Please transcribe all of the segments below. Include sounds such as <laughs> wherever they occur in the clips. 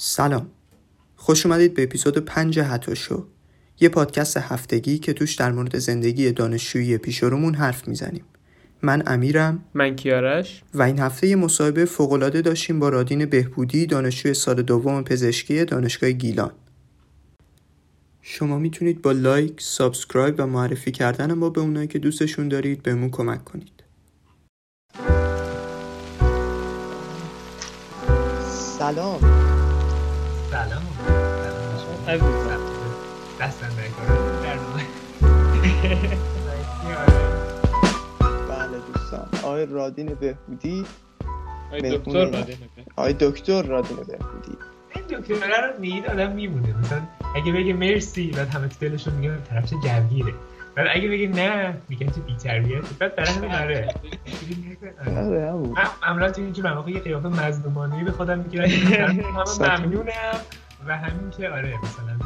سلام. خوش اومدید به اپیزود پنج حتی شو. یه پادکست هفتگی که توش در مورد زندگی دانشجویی پیشرومون حرف می‌زنیم. من امیرم. من کیارش. و این هفته یه مصاحبه فوقالعاده داشتیم با رادین بهبودی دانشجوی سال دوم پزشکی دانشگاه گیلان. شما می‌تونید با like، subscribe و معرفی کردن ما به اونایی که دوستشون دارید بهمون کمک کنید. سلام. عزیزم دستن در کار بله دوستان آقای رادین بهبودی مهمونه دکتر اینا. رادینه آقای دکتر رادین بهبودی این دکتره رو میگید آدم میمونه مثلا اگه بگه مرسی بعد همه تو دلشون میگن طرف چه جوگیره بعد اگه بگه نه میگن چه بی‌تربیته بعد برای همین آره آره همون من معمولا تو اینجور مواقع یه قیافه مظلومانه‌ای به خودم می‌گیرم همه ممنونم و همین که آره مثلا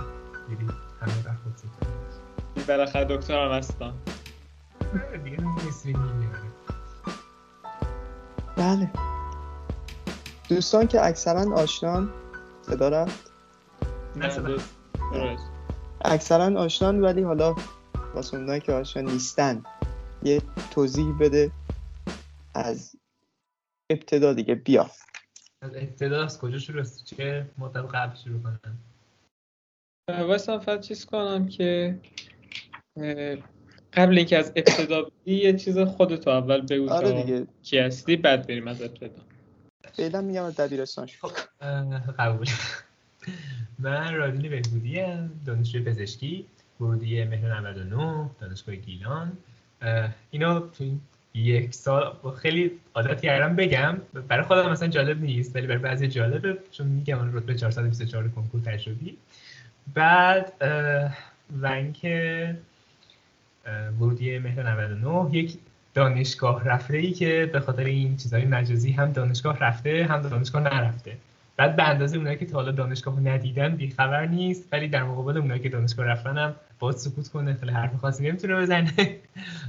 دیدی همه بر خود ستاره. بالاخره دکتر هم هستم. آره دیگه نیمه بله. دوستان که اکثرا آشنان صدا رفت. اکثرا آشنان ولی حالا واسه اونایی که آشنا نیستن یه توضیح بده از ابتدا دیگه. بیا. از ابتدا از کجا شروع است؟ چه مدت قبل شروع کنم واسه فقط چیز کنم که قبل اینکه از ابتدا بگی یه چیز خودتو اول بگو آره دیگه. کی هستی بعد بریم از ابتدا. فعلا میگم از دبیرستان شروع خب قبول من رادین بهبودی ام دانشجوی پزشکی ورودی مهر 99 دانشگاه گیلان. اه، اینو تو این یک سال خیلی عادت کردم بگم برای خودم مثلا جالب نیست ولی برای بعضی جالبه چون میگم اون رتبه 424 کنکور تجربی. بعد و اینکه ورودی مهر 99 یک دانشگاه رفته ای که به خاطر این چیزهای مجازی هم دانشگاه رفته هم دانشگاه نرفته. بعد به اندازه اونایی که تا حالا دانشگاه ندیدن بیخبر نیست ولی در مقابل اونایی که دانشگاه رفتن هم باید سکوت کنه خیلی حرف خاصی نمی‌تونه بزنه. <laughs>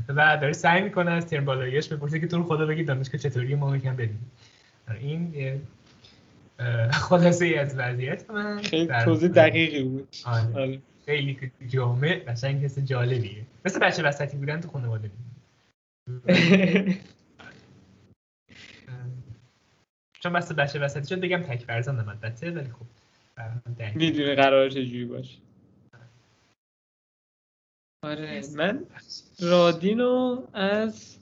و داره سعی می‌کنه از ترم بالاییش بپرسه که تو رو خدا بگی دانشگاه چطوری ما یکم ببینیم این یه، اه، خلاصه ای از وضعیت من. خیلی توضیح دقیقی بود. آره. آره. خیلی جامع قشنگ حس جالبیه. مثل بچه وسطی بودن تو خانواده. <laughs> چون بس بچه وسطی شد بگم تک فرزندم البته ولی خب. می‌دونی قرار چجوری باشه. آره من رادینو از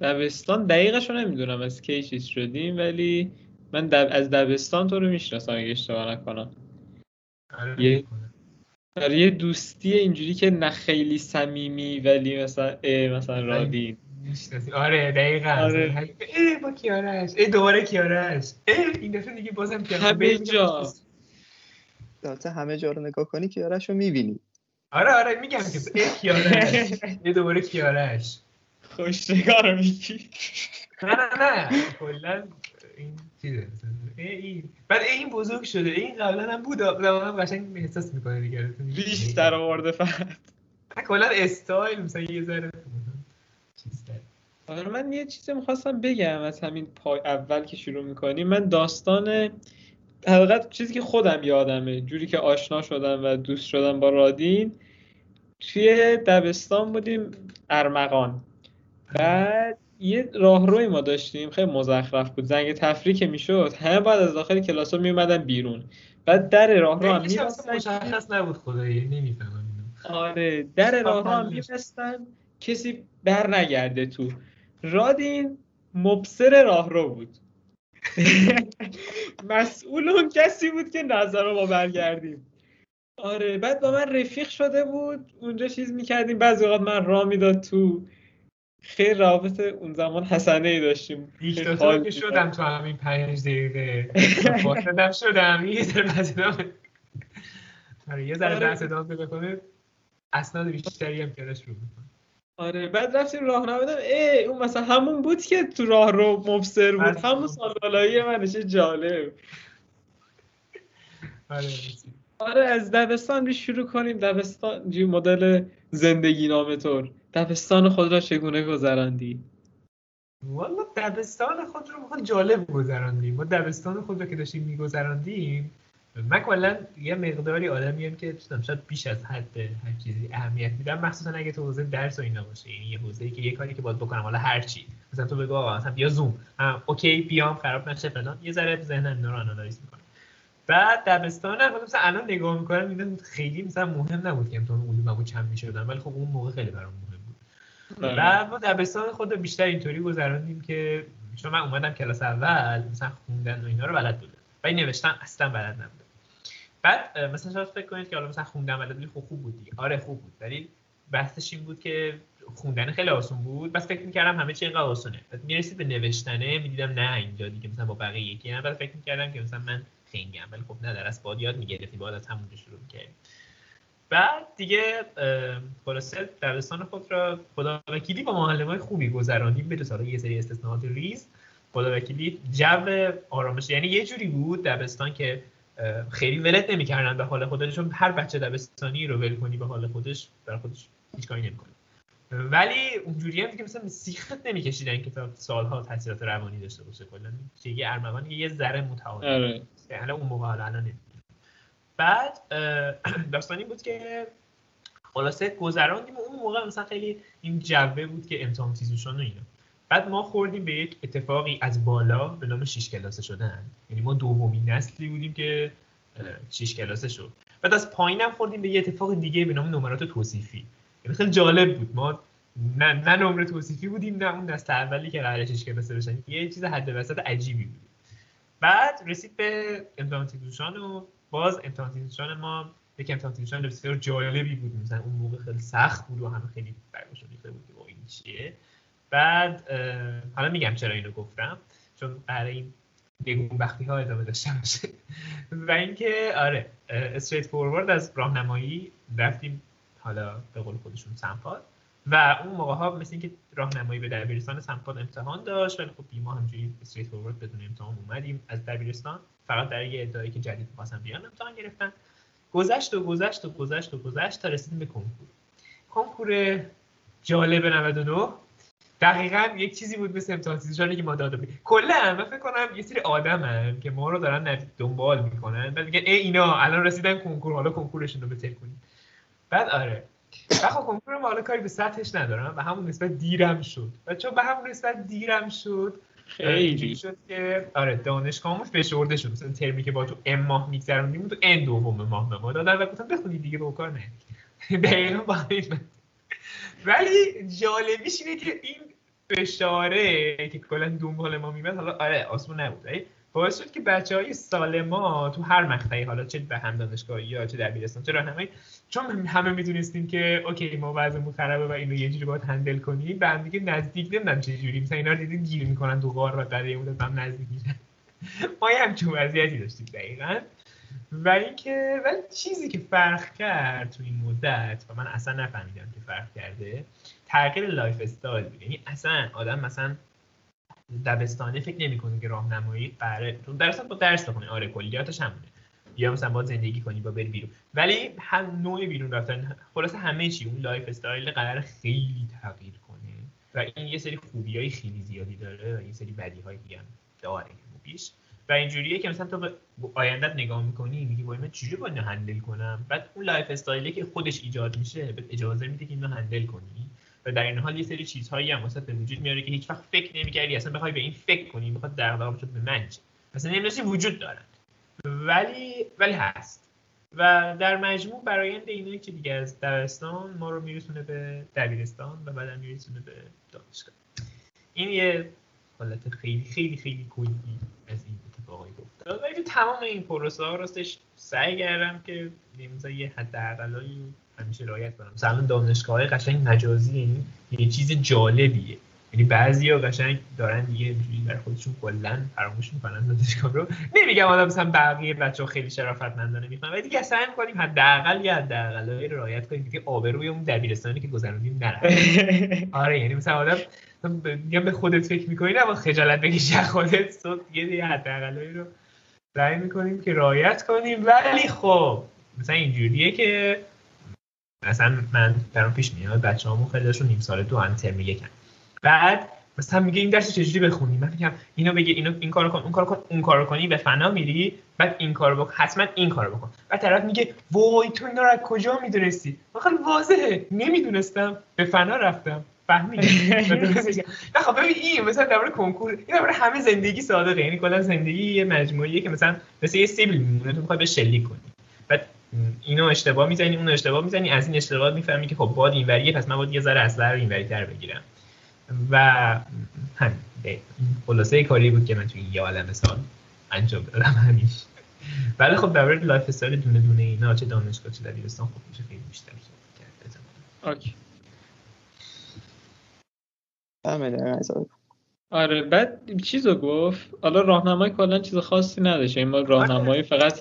دبستان دقیقش رو نمی‌دونم از کی چیز شدیم ولی من دب... از دبستان تو رو می‌شناسم اگه اشتباه نکنم. آره، یه-. آره یه دوستی اینجوری که نه خیلی صمیمی ولی مثلا مثلا رادین. می‌شناسی. آره دقیقا. آره. ای با کیارش ای دوباره کیارش ای این دفعه دیگه بازم کیارش همه جا. البته همه جا رو نگاه کنی که یارش رو می‌بینی. آره آره میگم که ای کیارش ای دوباره کیارش خوشنگار رو میگی نه نه نه. کلا این چیزه. ای این. بعد ای این بزرگ شده. ای این قبلا هم بود. آدم قشنگ احساس می‌کنه دیگه. ریش در آورده فقط. کلا استایل مثلا یه ذره چیز داره. آره من یه چیزی می‌خواستم بگم از همین پای اول که شروع می‌کنیم من داستان حقیقت چیزی که خودم یادمه. جوری که آشنا شدم و دوست شدم با رادین توی دبستان بودیم ارمغان. بعد یه راهروی ما داشتیم خیلی مزخرف بود. زنگ تفریح که می‌شد همه بعد از داخل کلاس ها میومدن بیرون. بعد در راهرو هم میبستن. مشخص نبود خدایی نمی‌فهمم اینو. آره در راه هم. میبستن. کسی بر نگرده تو. رادین مبصر راهرو بود. <laughs> مسئول اون کسی بود که نظر رو ما برگردیم. آره بعد با من رفیق شده بود. اونجا چیز می‌کردیم. بعضی اوقات من راه می‌داد تو. خیلی روابط اون زمان حسنه ای داشتیم دیکتاتور که. شدم تو همین پنج دقیقه. فاسدم شدم. یه ذره ادامه آره یه ذره آره. بس ادامه پیدا کنه اسناد بیشتری هم شروع می‌کنه آره بعد رفتیم راهنما بدم ای اون مثلا همون بود که تو راه رو مبصر بود. بس. همون سالالایی منشه جالب. آره آره از دبستان بی شروع کنیم. دبستان جی مدل زندگی نامه طور دبستان خود را چگونه گذراندی؟ والا دبستان خود رو جالب گذراندیم. ما دبستان خود رو که داشتیم میگذراندیم من کلا یه مقداری آدمی که شاید بیش از حد هر چیزی اهمیت میدم. مخصوصا اگه تو حوزه درس و اینا باشه. یعنی یه حوزه‌ای که یه کاری که باید بکنم حالا هر چی. مثلا تو بگو آقا مثلا بیا زوم. اوکی بیام خراب نشه فلان. یه ذره ذهنم اینا رو آنالیز می‌کنم. بعد دبستان هم مثلا الان نگاه می‌کنم می‌بینم خیلی مثلا مهم نبود که امتحان علوممو چند می‌شدم ولی خب اون موقع خیلی برام مهم بود. آره. بعد ما دبستان خود بیشتر اینطوری گذراندیم که چون من اومدم کلاس اول مثلا خوندن و اینا رو بلد بودم. ولی نوشتن اصلا بلد نبودم. بعد مثلا شاید فکر کنید که حالا مثلا خوندن بلد بودی خب خوب بود دیگه. آره خوب بود. ولی بحثش این بود که خوندن خیلی آسون بود. بس فکر می‌کردم همه چی اینقدر آسونه. بعد می‌رسید به نوشتنه می‌دیدم نه اینجا دیگه. مثلا با بقیه یکی هم. بعد فکر می‌کردم که مثلا من خنگم. ولی خب نه در از باد یاد می‌گرفتی باید از همونجا شروع می‌کردی بعد دیگه خلاصه دبستان خود را خدا وکیلی با معلم های خوبی گذراندیم به سال یه سری استثناءات ریز. خدا وکیلی جو آرامش یعنی یه جوری بود دبستان که خیلی ولت نمی‌کردن به حال خودش چون هر بچه دبستانی رو ول کنی به حال خودش برای خودش هیچ کاری نمی‌کنه. ولی اونجوری هم دیگه مثلا سیخت نمیکشیدن که تا سالها تاثیرات روانی داشته باشه کلا. یه ارمغان یه ذره متعادل آره. حالا اون موقع حالا الان. بعد داستانی بود که خلاصه گذراندیم اون موقع مثلا خیلی این جوه بود که امتحان تیزوشان و اینا. بعد ما خوردیم به یک اتفاقی از بالا به نام شیش کلاسه شدن. یعنی ما دومین نسلی بودیم که شیش کلاسه شد. بعد از پایینم خوردیم به یه اتفاق دیگه به نام نمرات توصیفی. یعنی خیلی جالب بود. ما نه نه نمره توصیفی بودیم نه اون نسل اولی که قرار شیش کلاسه بشن. یه چیز حد وسط عجیبی بود. بعد رسید به امتحان تیزوشان و باز امتحان تیزوشان ما یک امتحان تیزوشان بسیار جالبی بود. مثلا اون موقع خیلی سخت بود و همه خیلی برگشت بود که این چیه. بعد حالا میگم چرا اینو گفتم چون برای این نگون بختی ها ادامه داشته باشه و اینکه آره استریت فوروارد از راهنمایی رفتیم حالا به قول خودشون سمپاد. و اون موقع ها مثل اینکه راهنمایی به دبیرستان سمپاد امتحان داشت ولی خب ما همجوری استریت فوروارد بدون امتحان اومدیم. از دبیرستان فقط در یه ادعایی که جدید می‌خواستن بیان امتحان گرفتن. گذشت و گذشت و گذشت و گذشت تا رسیدیم به کنکور. کنکور جالب 99 دقیقا یک چیزی بود مثل امتحان که ما داده بودیم. کلا من فکر کنم یه سری آدمن که ما رو دارن دنبال می‌کنن بعد میگن ای اینا الان رسیدن کنکور حالا کنکورشون رو بتر کنیم. بعد آره. و خب کنکور ما حالا کاری به سطحش ندارم و همون نسبت دیرم شد. و چون به همون نسبت دیرم شد خیلی. شد که آره دانشگاهمون فشرده شد. مثلا ترمی که با تو ام ماه میگذروندیم تو ان دوم ماه به ما دادن و گفتم بخونید دیگه به کار نه <laughs> دقیقا با. ولی جالبیش اینه که این فشاره که کلا دنبال ما میمد حالا آره آسمون نبود. ولی باعث شد که بچه های سال ما تو هر مقطعی حالا چه به هم دانشگاهی یا چه دبیرستان چه راهنمایی چون همه می‌دونستیم که اوکی ما وضعمون خرابه و اینو یه جوری باید هندل کنیم به هم دیگه نزدیک نمی‌دونم چه جوری. مثلا اینا رو دیدین گیر می‌کنن تو غار و قریه مدت هم نزدیک میشن. <laughs> ما یه همچون وضعیتی داشتیم دقیقا. و اینکه ولی چیزی که فرق کرد تو این مدت و من اصلا نفهمیدم که فرق کرده تغییر lifestyle یعنی اصلا آدم مثلا دبستانه فکر نمی‌کنه که راهنمایی قراره درس با درس بخونه. آره کلیاتش همونه. یا مثلا با زندگی کنی با بری بیرون. ولی هم نوع بیرون رفتن خلاص همه چی اون lifestyle قرار خیلی تغییر کنه. و این یه سری خوبی های خیلی زیادی داره و یه سری بدی های دیگه هم داره پیش و اینجوریه که مثلا تو به آیندت نگاه می‌کنی میگی وای من چجوری باید handle کنم؟ بعد اون lifestyle ی که خودش ایجاد میشه به اجازه میده که اینو handle کنی. و در این حال یه سری چیزهایی هم واسه به وجود میاره که هیچ وقت فکر نمی‌کردی اصلا بخوای به این فکر کنی می‌خواد در واقع به من چه؟ مثلا نمی‌دونستی وجود دارن. ولی ولی هست. و در مجموع برایند اینه که دیگه از دبستان ما رو میرسونه به دبیرستان و بعدم میرسونه به دانشگاه. این یه حالت خیلی خیلی خیلی کلی از این اتفاقایی گفته ولی تمام این پروسه ها راستش سعی کردم که یه حداقلایی همیشه رعایت کنم. مثلا دانشگاه های قشنگ مجازی یعنی یه چیز جالبیه. یعنی بعضیا قشنگ دارن دیگه اینجوری برای خودشون کلا فراموش می‌کنن دانشگاه رو. نمیگم حالا مثلا بقیه بچه‌ها خیلی شرافتمندانه می‌خوان ولی دیگه سعی می‌کنیم حداقل یه حداقلایی رو رعایت کنیم که آبروی اون دبیرستانی که گذروندیم نره <laughs> آره یعنی مثلا آدم میگم به خودت فکر می‌کنی نه خجالت بکشی از خودت. صبح یه حداقلایی رو سعی می‌کنیم که رعایت کنیم. ولی خب مثلا اینجوریه که مثلا من برام پیش میاد بچه‌هامون خیلیشون نیم ساله تو ان ترم یکن. بعد مثلا میگه این درس چجوری بخونی؟ من میگم اینو بگه اینو این کارو کن اون کارو کن اون کارو کنی به فنا میری بعد این کارو بکن حتما این کارو بکن. بعد طرف میگه وای تو اینا رو از کجا می‌دونستی؟ خیلی واضحه نمی‌دونستم به فنا رفتم فهمیدی. نه خب ببین این مثلا در کنکور این در همه زندگی صادقه یعنی کلا زندگی یه مجموعیه که مثلا مثل یه سیبل میمونه تو می‌خوای به شلیک کنی. بعد اینو اشتباه می‌زنی اون اشتباه می‌زنی از این اشتباه می‌فهمی که خب باد اینوریه پس من باید یه ذره اصلا رو اینوری تر بگیرم. و همین خلاصه کاری بود که من توی یه عالم سال انجام دادم همیش ولی خب در مورد lifestyle دونه دونه اینا چه دانشگاه چه دبیرستان خب میشه خیلی بیشتر کرد. آره بعد چیزو گفت حالا راهنمای کلا چیز خاصی نداشته این راهنمایی فقط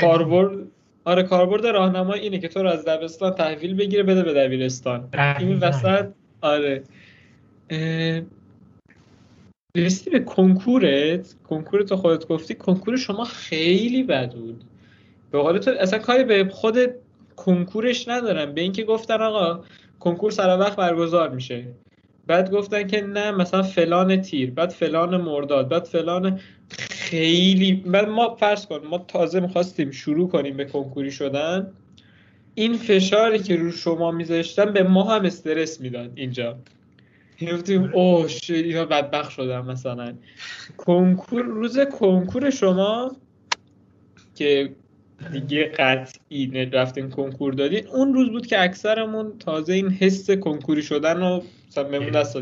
کاربرد آره کاربرد راهنمایی اینه که تو رو از دبستان تحویل بگیره بده به دبیرستان. این وسط آره. رسیدی به کنکورت کنکور تو خودت گفتی کنکور شما خیلی بد بود. به قول تو اصلا کاری به خود کنکورش ندارم. به اینکه گفتن آقا کنکور سر وقت برگزار میشه. بعد گفتن که نه مثلا فلان تیر بعد فلان مرداد بعد فلان خیلی ما فرض کن ما تازه می‌خواستیم شروع کنیم به کنکوری شدن. این فشاری که رو شما میذاشتن به ما هم استرس می‌داد اینجا. گفتیم اوه اینا بدبخ شدم مثلا. کنکور روز کنکور شما که دیگه قطعی رفتین کنکور دادین اون روز بود که اکثرمون تازه این حس کنکوری شدن رو مثلا بمون دست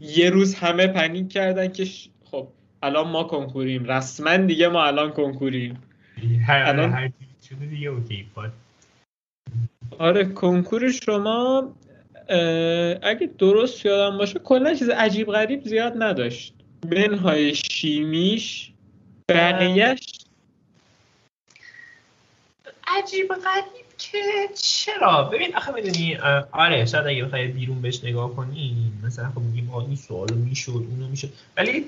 یه روز همه پنیک کردن که الان ما کنکوریم. رسما دیگه ما الان کنکوریم. الان هر دیگه اوکی آره کنکور شما اگه درست یادم باشه کلا چیز عجیب غریب زیاد نداشت. منهای شیمیش بقیهش؟ عجیب غریب که چرا؟ ببین آخه می‌دونی آره شاید اگه بخوای بیرون بهش نگاه کنی مثلا خب میگیم آ این سوالو می‌شد اونو می‌شد. ولی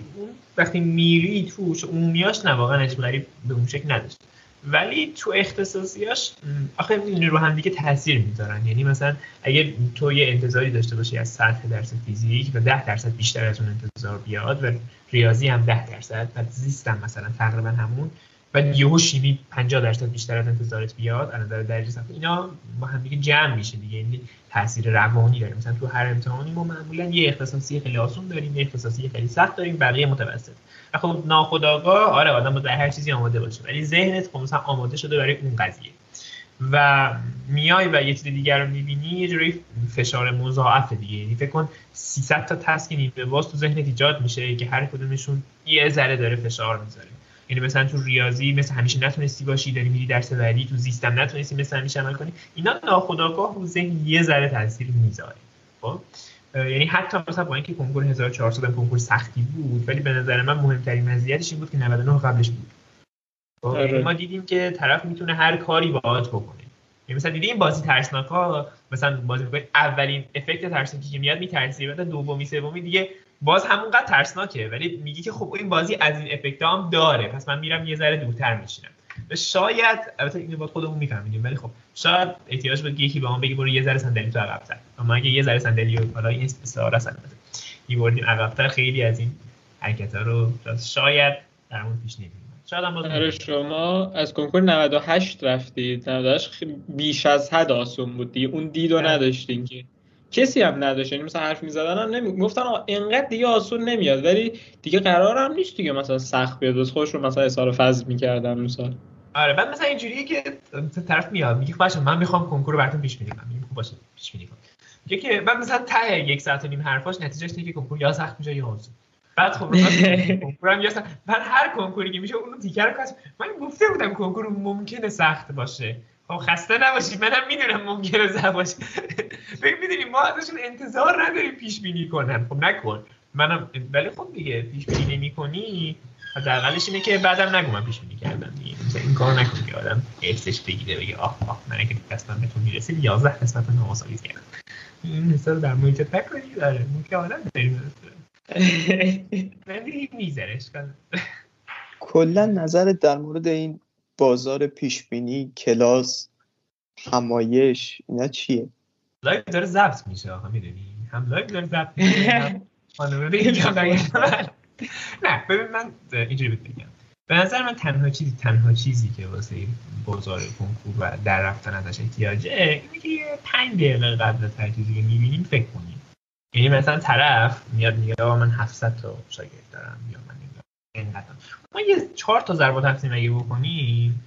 وقتی میری توش عمومیاش نه واقعا عجیب غریب به اون شکل نداشت. ولی تو اختصاصیاش آخه می‌دونی رو هم دیگه تاثیر می‌ذارن. یعنی مثلا اگه تو یه انتظاری داشته باشی از سطح درس فیزیک و 10 درصد بیشتر از اون انتظار بیاد و ریاضی هم 10 درصد و زیستم مثلا تقریبا همون و یهو شیمی 50 درصد بیشتر از انتظارت بیاد از نظر درجه صفحه اینا با هم دیگه جمع میشه دیگه. یعنی تاثیر روانی داره. مثلا تو هر امتحانی ما معمولا یه اختصاصی خیلی آسون داریم یه اختصاصی خیلی سخت داریم بقیه متوسط. و خب ناخودآگاه آره آدم باید هر چیزی آماده باشه. ولی ذهنت خب مثلا آماده شده برای اون قضیه. و میای و یه چیز دیگر رو می‌بینی یه جوری فشار مضاعف دیگه. یعنی فکر کن 300 تا تسک نیمه باز تو ذهنت ایجاد میشه که هر کدومشون یه ذره داره فشار می‌ذاره. یعنی مثلا تو ریاضی مثل همیشه نتونستی باشی داری میری درس بعدی تو زیستم نتونستی مثل همیشه عمل کنی. اینا ناخودآگاه رو ذهن یه ذره تاثیر می‌ذاره. خب؟ یعنی حتی مثلا با اینکه کنکور 1400 هم کنکور سختی بود ولی به نظر من مهمترین مزیتش این بود که 99 قبلش بود. خب؟ یعنی ما دیدیم که طرف می‌تونه هر کاری باهات بکنه. یعنی مثلا دیدیم این بازی ترسناک ها مثلا بازی می‌کنید اولین افکت ترسناکی که میاد میترسی بعد دومی سومی دیگه باز همونقدر ترسناکه ولی میگی که خب این بازی از این افکت هم داره پس من میرم یه ذره دورتر میشینم. و شاید البته اینو باید خودمون می‌فهمیم ولی خب شاید احتیاج به یکی به ما بگی برو یه ذره صندلی تو عقب‌تر. اما اگه یه ذره صندلی رو حالا این استعاره است البته میبردیم عقب‌تر خیلی از این حرکت‌ها رو شاید درمون پیش نمیاد شاید هم آره شما از کنکور 98 رفتید. 98 بیش از حد آسون بود دیگه. اون دیدو نداشتین که. کسی هم نداشت. یعنی مثلا حرف می‌زدن هم نمی... گفتن اینقدر دیگه آسون نمیاد ولی دیگه قرار هم نیست دیگه مثلا سخت بیاد. بس رو مثلا اظهار فضل می‌کردن مثلا. آره بعد مثلا اینجوریه که طرف میاد میگه باشه من می‌خوام کنکور رو براتون پیش بینی کنم میگم باشه پیش بینی کن. میگه که بعد مثلا ته یک ساعت و نیم حرفاش نتیجهش اینه که کنکور یا سخت میشه یا آسون. بعد خب <laughs> کنکورم یا من هر کنکوری که میشه اون تیکر کاش من گفته بودم کنکور ممکنه سخت باشه. خب خسته نباشید منم می‌دونم ممکنه زب باشه. می‌دونی ما ازشون انتظار نداریم پیش بینی کنن. خب نکن. منم ولی خب دیگه پیش بینی نمی کنی حداقلش اینه که بعدم نگو من پیش بینی کردم. دیگه این کار نکن که آدم ارسش بگیره بگه آه آه من اگه قسمت بهتون می‌رسید 11 قسمت نامساوی کردم. این حساب در محیطت نکنی داره که آدم داریم. <laughs> ولی میذارش کلا نظرت در مورد این بازار پیشبینی کلاس همایش اینا چیه؟ لایو داره ضبط میشه آقا می‌دونی؟ هم لایو داره ضبط میشه نه ببین من اینجوری بگم به نظر من تنها چیزی تنها چیزی که واسه بازار کنکور و در رفتن ازش احتیاجه اینه که پنج دقیقه قبل از هر چیزی که می‌بینیم فکر کنیم. یعنی مثلا طرف میاد میگه من 700 تا شاگرد دارم یا من اینقدر. ما یه چهار تا ضرب تقسیم اگه بکنیم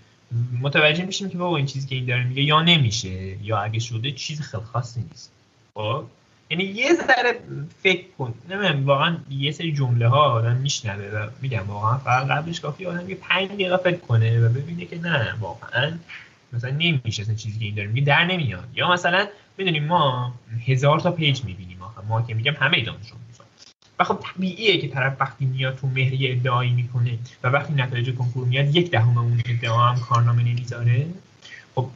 متوجه میشیم که بابا این چیزی که این داره میگه یا نمیشه یا اگه شده چیز خیلی خاصی نیست. خب؟ یعنی یه ذره فکر کن. نمی‌دونم واقعا یه سری جمله ها آدم میشنوه و میگم واقعا فقط قبلش کافی آدم یه 5 دقیقه فکر کنه و ببینه که نه واقعا مثلا نمیشه اصلا چیزی که این داره میگه در نمیاد. یا مثلا می‌دونیم ما هزار تا page می‌بینیم ما که میگم همه دانشجو و خب طبیعیه که طرف وقتی میاد تو مهری ادعایی می‌کنه و وقتی نتایج کنکور میاد یک دهم اون ادعا هم کارنامه نمی‌ذاره. خب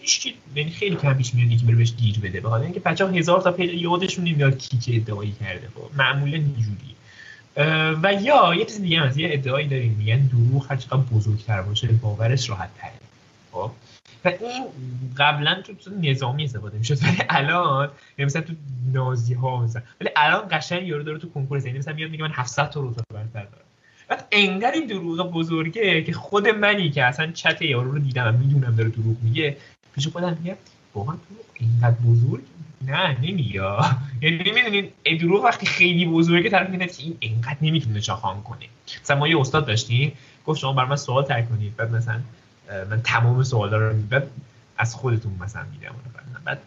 هیچ یعنی خیلی کم پیش میاد که بره بهش گیر بده. به اینکه بچه‌ها هزار تا page یادشون نمیاد کی که ادعایی کرده. خب معمولا اینجوری و یا یه چیز دیگه از یه ادعایی داریم. میگن دروغ هر چقدر بزرگتر باشه باورش راحت تره خب این قبلا تو نظامی استفاده می‌شد. ولی الان یعنی مثلا تو نازی ها مثلا ولی الان قشنگ یارو داره تو کنکور زنی مثلا میاد میگه من 700 تا رتبه برتر دارم. بعد انقدر این دروغ بزرگه که خود منی که اصلا چت یارو رو دیدم و می‌دونم داره دروغ میگه پیش خودم میگه واقعا تو اینقدر بزرگ؟ نه نمیاد یعنی می‌دونین دروغ وقتی خیلی بزرگه طرف میگه که این انقدر نمی‌تونه چاخان کنه. مثلا ما یه استاد داشتیم گفت شما بر من سوال تر کنید. بعد مثلا من تمام سوالا رو بعد از خودتون مثلا میدم بعد.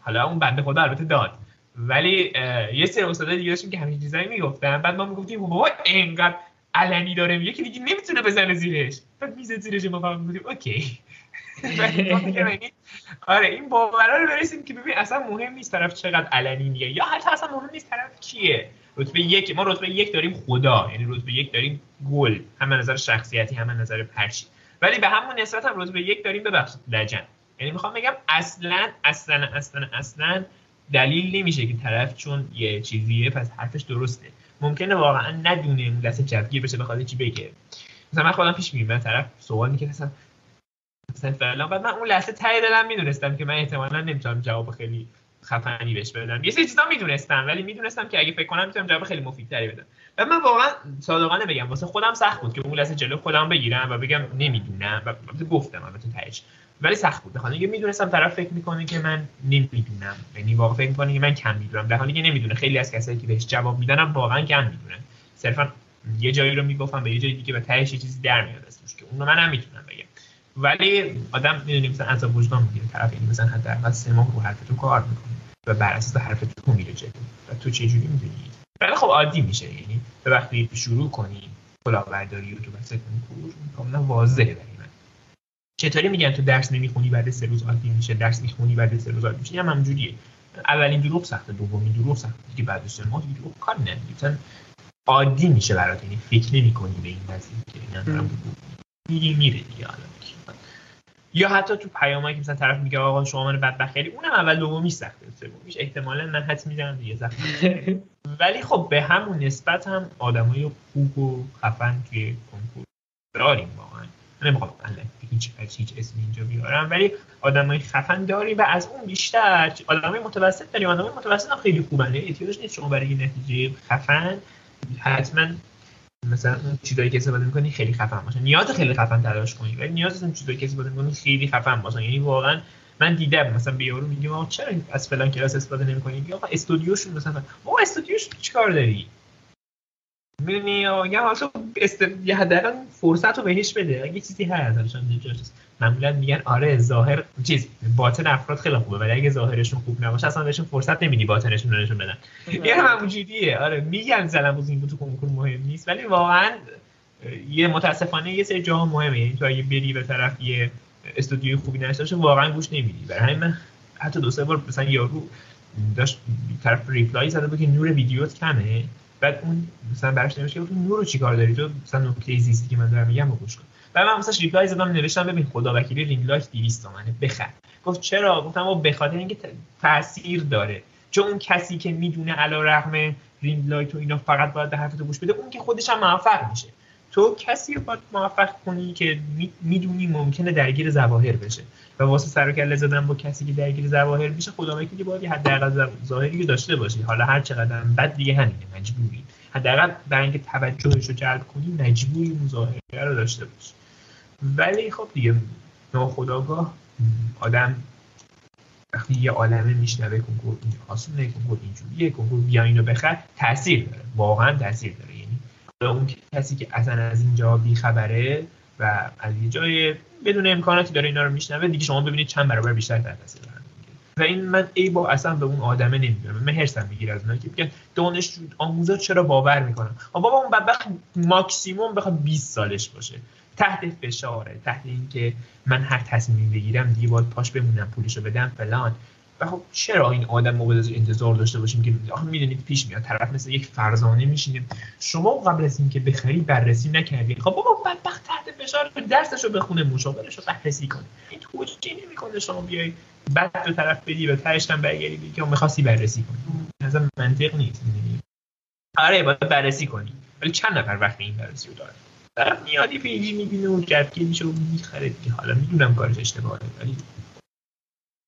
حالا اون بنده خدا البته داد. ولی یه سری استادای دیگه داشتیم که همین چیزایی می‌گفتن. بعد ما می‌گفتیم بابا اینقدر علنی داره که دیگه نمی‌تونه بزنه زیرش. بعد میزه زیرش ما فهم می‌گفتیم اوکی <laughs> آره این باورا رو برسیم که ببین اصلا مهم نیست طرف چقدر علنی میگه. یا حتی اصلا مهم نیست طرف کیه. رتبه یک ما رتبه یک داریم خدا. یعنی رتبه یک داریم گل. هم نظر شخصیتی هم نظر پرچی ولی به همون نسبت هم رتبه یک داریم ببخشید لجن. یعنی می‌خوام بگم اصلا اصلا اصلا اصلا دلیل نمیشه که طرف چون یه چیزیه پس حرفش درسته. ممکنه واقعا ندونه اون لحظه جوگیر بشه بخواد چی بگه. مثلا من خودم پیش میگم طرف سوال می‌کنه مثلا مثلا فعلا بعد من اون لحظه ته دلم می‌دونستم که من احتمالا نمی‌تونم جواب خیلی خفنی بهش بدم. یه سری چیزا می‌دونستم ولی می‌دونستم که اگه فکر کنم می‌تونم جواب خیلی مفیدتری بدم. و من واقعا صادقانه بگم واسه خودم سخت بود که اون لحظه جلو خودم بگیرم و بگم نمی‌دونم و گفتم البته تهش ولی سخت بود. بخاطر اینکه می‌دونستم طرف فکر می‌کنه که من نمی‌دونم. یعنی واقعا فکر می‌کنه که من کم می‌دونم. در حالی که نمی‌دونه. خیلی از کسایی که بهش جواب میدنم واقعا کم می‌دونن. صرفا یه جایی رو می‌گفتم به یه جایی دیگه به تهش چیزی در میاد که اونو من نمی‌تونم بگم. ولی آدم می‌دونی مثلا عذاب وجدان می‌گیره. طرف این مثلا حداقل سه ماه رو حرف تو کار می‌کنه و بر اساس حرف تو میره جلو. و تو چه جوری می‌دونی؟ ولی خب عادی میشه. یعنی به وقتی شروع کنی کلاهبرداری و تو وسط کنکور کاملا واضحه برای من. چطوری میگن تو درس نمی‌خونی بعد سه روز عادی میشه درس می‌خونی بعد سه روز عادی میشه؟ هم همجوریه اولین دروغ سخته دومین دروغ سخته دیگه بعد سه ماه دیگه دروغ کار نمی‌کنی عادی میشه برات. یعنی فکر نمی‌کنی به این قضیه که اینا میری میره دیگه حالا. یا حتی تو پیامایی که مثلا طرف میگه آقا شما من بدبخت کردی اونم اول دومی سخته سومیش احتمالا من حد می‌زنم دیگه سخته <laughs> ولی خب به همون نسبت هم آدمای خوب و خفن توی کنکور داریم واقعا. نمی‌خوام هیچ هیچ اسم اینجا بیارم ولی آدمای خفن داریم و از اون بیشتر آدمای متوسط داریم. آدمای متوسط هم خیلی خوبن. احتیاج نیست شما برای نتیجه خفن حتما مثلا اون چیزایی که استفاده می‌کنی خیلی خفن باشه. نیاز خیلی خفن تلاش کنی ولی نیاز اون چیزایی که استفاده می‌کنی خیلی خفن باشه. یعنی واقعا من دیدم مثلا به یارو میگم آقا چرا از فلان کلاس استفاده نمی‌کنی؟ میگه آقا استودیوشون مثلا ما استودیوش چیکار داری؟ می‌دونی یا حالا است... حداقل فرصت رو بهش بده. اگه چیزی هست معمولا میگن آره ظاهر چیز باطن افراد خیلی خوبه ولی اگه ظاهرشون خوب نباشه اصلا بهشون فرصت نمیدی باطنشون رو نشون بدن. یه همونجوریه آره میگن زلم این تو کنکور مهم نیست ولی واقعا یه متاسفانه یه سری جاها مهمه. یعنی تو اگه بری به طرف یه استودیوی خوبی نشه واقعا گوش نمیدی. برای همین من حتی دو سه بار مثلا یارو داشت طرف reply زده بود که نور ویدیوت کمه. بعد اون مثلا براش نوشته بود نور رو چیکار داری؟ تو مثلا نکته زیستی که من دارم میگم گوش کن. و من مثلا reply زدم نوشتم ببین خدا وکیلی ring light 200 تومنه بخر. گفت چرا؟ گفتم با به خاطر اینکه تاثیر داره. چون اون کسی که می‌دونه علی رغم ring light و اینا فقط باید به حرف تو گوش بده اون که خودش هم موفق میشه. تو کسی رو باید موفق کنی که می‌دونی ممکنه درگیر ظواهر بشه. و واسه سر و کله زدن با کسی که درگیر ظواهر میشه خدا که باید حداقل ظاهری داشته باشی. حالا هر چقدر بعد دیگه همینه مجبوری. حداقل برای اینکه توجهش رو جلب کنی مجبوری ظاهره رو داشته باشی. ولی خب دیگه ناخداگاه آدم وقتی یه عالمه میشنوه کنکور این آسونه کنکور اینجوریه کنکور بیا اینو بخر تاثیر داره. واقعا تاثیر داره. یعنی اون کسی که اصلا از اینجا بیخبره و از یه جای بدون امکاناتی داره اینا رو میشنوه دیگه شما ببینید چند برابر بیشتر تحت تاثیر و این من ای با اصلا به اون آدمه نمی‌دونم. من هرسم می‌گیره از اونایی که میگن دانشجو آموزا چرا باور می‌کنن بابا اون بدبخت ماکسیموم بخواد 20 سالش باشه. تحت فشاره تحت اینکه من هر تصمیم بگیرم باید پاش بمونم پولشو بدم فلان. و خب چرا این آدم موقع انتظار داشته باشیم که آخه می‌دونید پیش میاد طرف مثل یک فرزانه میشینه. شما قبل از اینکه بخری بررسی نکردین خب بابا بدبخت تحت فشار درسشو بخونه مشاورشو بررسی کنه این توجیه نمی‌کنه شما بیای بعد دو طرف بدی و تهش هم برگردی بگی که می‌خواستی بررسی کنی. نظر منطق نیست. آره باید بررسی کنی. ولی چند نفر وقت این بررسی رو داره طرف میادی پیجی می‌بینه و جبگیریشو و می‌خره دیگه. حالا می‌دونم کارش اشتباهه ولی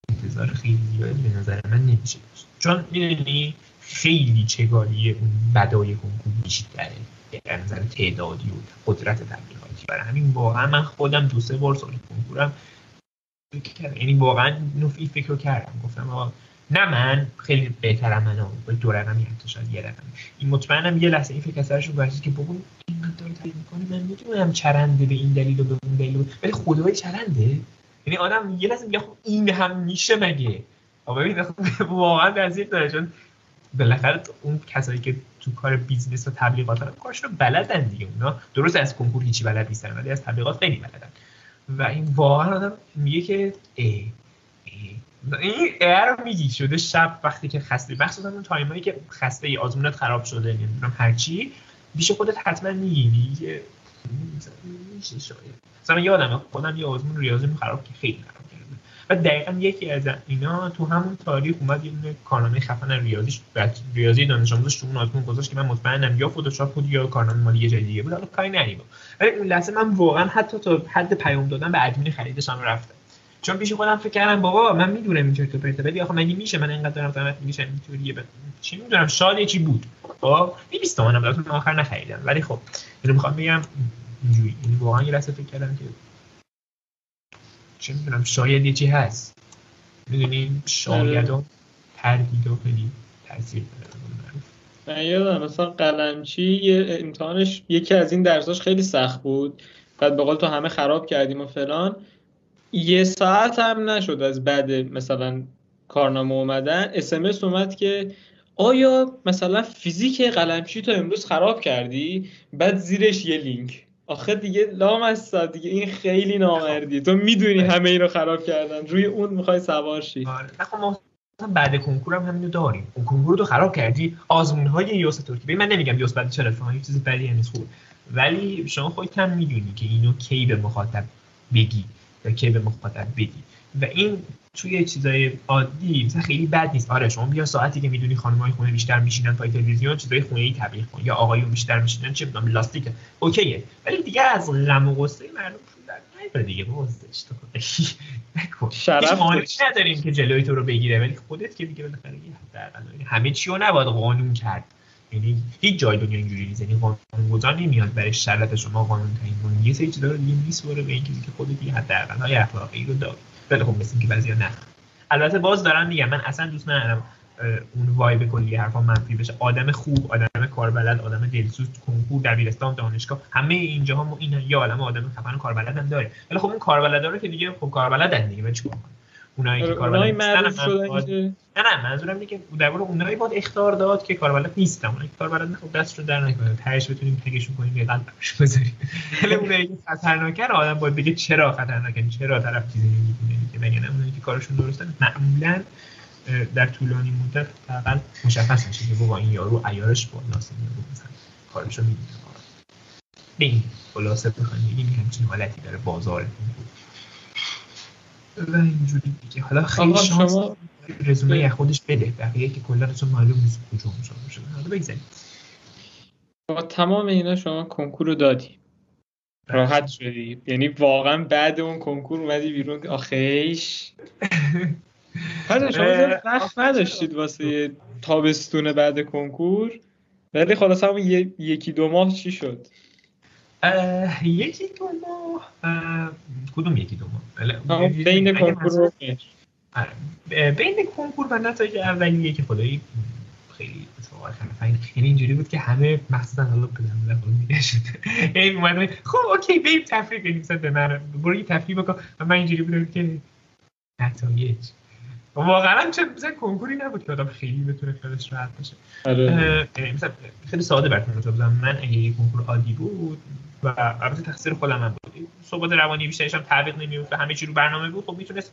انتظار خیلی زیادی به نظر من نمیشه داشت. چون می‌دونی خیلی چگالی اون بدای کنکور بیشتره. در نظر تعدادی و قدرت تبلیغاتی. برای همین واقعا من خودم دو سه بار سال کنکورم یعنی واقعا نفی فکر کردم. گفتم آقا نه من خیلی بهترم من با دو رقمی حتی شاید یه رقم. این مطمئنم یه لحظه این فکر سرشون که بابا این داره تعریف می‌کنه من می‌دونم چرنده به این دلیل و به اون دلیل. ولی خدای چرنده؟ یعنی آدم یه لحظه میگه خب این هم میشه مگه؟ ببین خب <laughs> واقعا نزدیک داره چون بالاخره اون کسایی که تو کار business و تبلیغات دارن کارشون بلدن دیگه اونا. درست از کنکور هیچی بلد نیستن ولی از تبلیغات خیلی بلدن. و این واقعا آدم میگه که ای این ایر میگی شده شب وقتی که خسته مخصوصا اون time ایی که خسته ای آزمونت خراب شده نمی‌دونم هرچی بیش خودت حتما میگی میگی میشه شاید. مثلا یادم خودم یه آزمون ریاضی خراب که خیلی خراب کرده و دقیقا یکی از اینا تو همون تاریخ اومد یه دونه کارنامه خفن ریاضی ریاضی دانش آموزش تو اون آزمون گذاشت که من مطمئنم یا فتوشاپ بود یا کارنامه مال یه جای دیگه بود. حالا کاری نریم ولی اون لحظه من واقعا حتی تا حد پیام دادن به ادمین خریدش هم رفتم. چون پیش خودم فکر کردم بابا من می‌دونم اینجوری تو پرته ولی آخه مگه میشه؟ من اینقدر دارم زحمت می‌کشم اینطوریه. چی می‌دونم؟ شاید چی بود. خب 20 تومنم البته آخر نخریدم. ولی خب اینو می‌خوام بگم اینجوری. یعنی واقعا یه لحظه فکر کردم که چه می‌دونم؟ شاید یه چی هست. می‌دونیم شاید و تردید و خیلی تاثیر من یادم مثلا قلمچی یه امتحانش یکی از این درساش خیلی سخت بود. بعد به قول تو همه خراب کردیم و فلان. یه ساعت هم نشد از بعد مثلا کارنامه اومدن. اسمس اومد که آیا مثلا فیزیک قلمچی تو امروز خراب کردی؟ بعد زیرش یه لینک. آخه دیگه لام دیگه این خیلی نامردی تو می‌دونی همه این رو خراب کردن. روی اون می‌خوای سوار شی. آره. ما بعد کنکور هم همینو داریم. اون کنکور رو خراب کردی آزمون های یوس ترکی من نمیگم یوس بعد چرا فهمی چیز بدی نیست خوب. ولی شما خودت هم می‌دونی که اینو کی به مخاطب بگی. کی به مخاطب بگی و این توی چیزای عادی مثلا خیلی بد نیست. آره شما بیا ساعتی که می‌دونی خانمای خونه بیشتر میشینن پای تلویزیون چیزای خونه ای تبلیغ کن. یا آقایون بیشتر میشینن چه بدونم لاستیک. اوکیه. ولی دیگه از غم و غصه مردم در دیگه. بازش تو. نکن. شرف نداریم که جلوی تو رو بگیره. ولی خودت که دیگه بالاخره همه چی رو نباید قانون کرد. یعنی هیچ جای دنیا اینجوری نیست. یعنی قانون گذار نمیاد برای شرط شما قانون تعیین کنه یه سری چیزا رو دیگه میسوره به اینکه که خودت دیگه حداقل های اخلاقی رو داری. ولی خب مثل که بعضیا نه. البته باز دارم میگم من اصلا دوست ندارم اون وایب کلی حرفا منفی بشه. آدم خوب آدم کاربلد آدم دلسوز کنکور دبیرستان دانشگاه همه اینجاها ما این یا عالم آدم خفن کاربلد هم داره ولی خب اون کاربلدا رو که دیگه خب کاربلدن دیگه چیکار اونایی که کاربلد نیستن نه نه منظورم اینه که در واقع اونایی باید اختار داد که کاربلد نیستن. اونایی که کاربلد خب دست رو در نکنه تهش بتونیم تگشون کنیم یه قلبش بذاریم. ولی اونایی که خطرناکه آدم باید بگه چرا خطرناکه چرا طرف چیزی نمی‌دونه که بگن اونایی که کارشون درستن معمولا در طولانی مدت حداقل مشخص میشه که بابا این یارو عیارش بالاست این یارو مثلا کارشو می‌دونه. به این خلاصه بخوایم بگیم همچین حالتی داره بازار و اینجوری دیگه. حالا خیلی شانس شما... رزومه خودش بده. بقیه که کلا اصلا معلوم نیست کجا مشابه شده حالا بگذاریم. با تمام اینا شما کنکور رو دادی. راحت شدی. یعنی واقعا بعد اون کنکور اومدی بیرون. آخیش. حالا شما وقت نداشتید واسه تابستون بعد کنکور. ولی خلاص همون یکی دو ماه چی شد؟ یکی دو ماه کدوم یکی دو ماه بین کنکور آره. بین کنکور و نتایج اولیه که خدایی خیلی یعنی اینجوری بود که همه مخصوصا حالا پدرم خود میگشت یعنی اومدن خب اوکی بریم تفریح کنیم به من برو یه تفریح بکن و من اینجوری بودم که نتایج واقعا چه مثلا کنکوری نبود که آدم خیلی بتونه خیالش راحت باشه. آره. مثلا خیلی ساده براتون بزنم من اگه یه کنکور عادی بود و البته تقصیر خودم هم بود. صحبت روانی بیشترش هم تعویق نمیفته همه چی رو برنامه بود. خب می‌تونست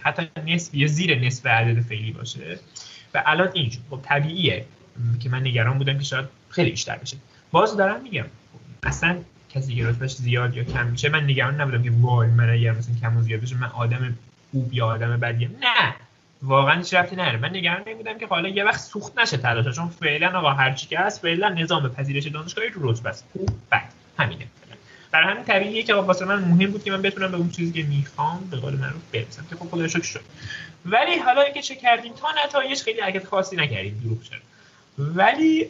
حتی نصف یا زیر نصف عدد فعلی باشه. و الان این خب طبیعیه که من نگران بودم که شاید خیلی بیشتر بشه. باز دارم میگم اصلا کسی که رتبهش زیاد یا کم میشه من نگران نبودم که وای من اگر مثلا کم و زیاد بشه من آدم خوب یا آدم بدیم. نه! واقعا هیچ رفتی نداره. من نگران این بودم که حالا یه وقت سوخت نشه تلاش چون فعلا آقا هر چی که هست فعلا نظام پذیرش دانشگاهی رو رتبه است. بعد. همینه. برای همین طبیعیه که واسه من مهم بود که من بتونم به اون چیزی که می‌خوام به قول معروف برسم که خب خدا شد ولی حالا اینکه چه کردیم تا نتایج خیلی حرکت خاصی نکردیم دروغ شد. ولی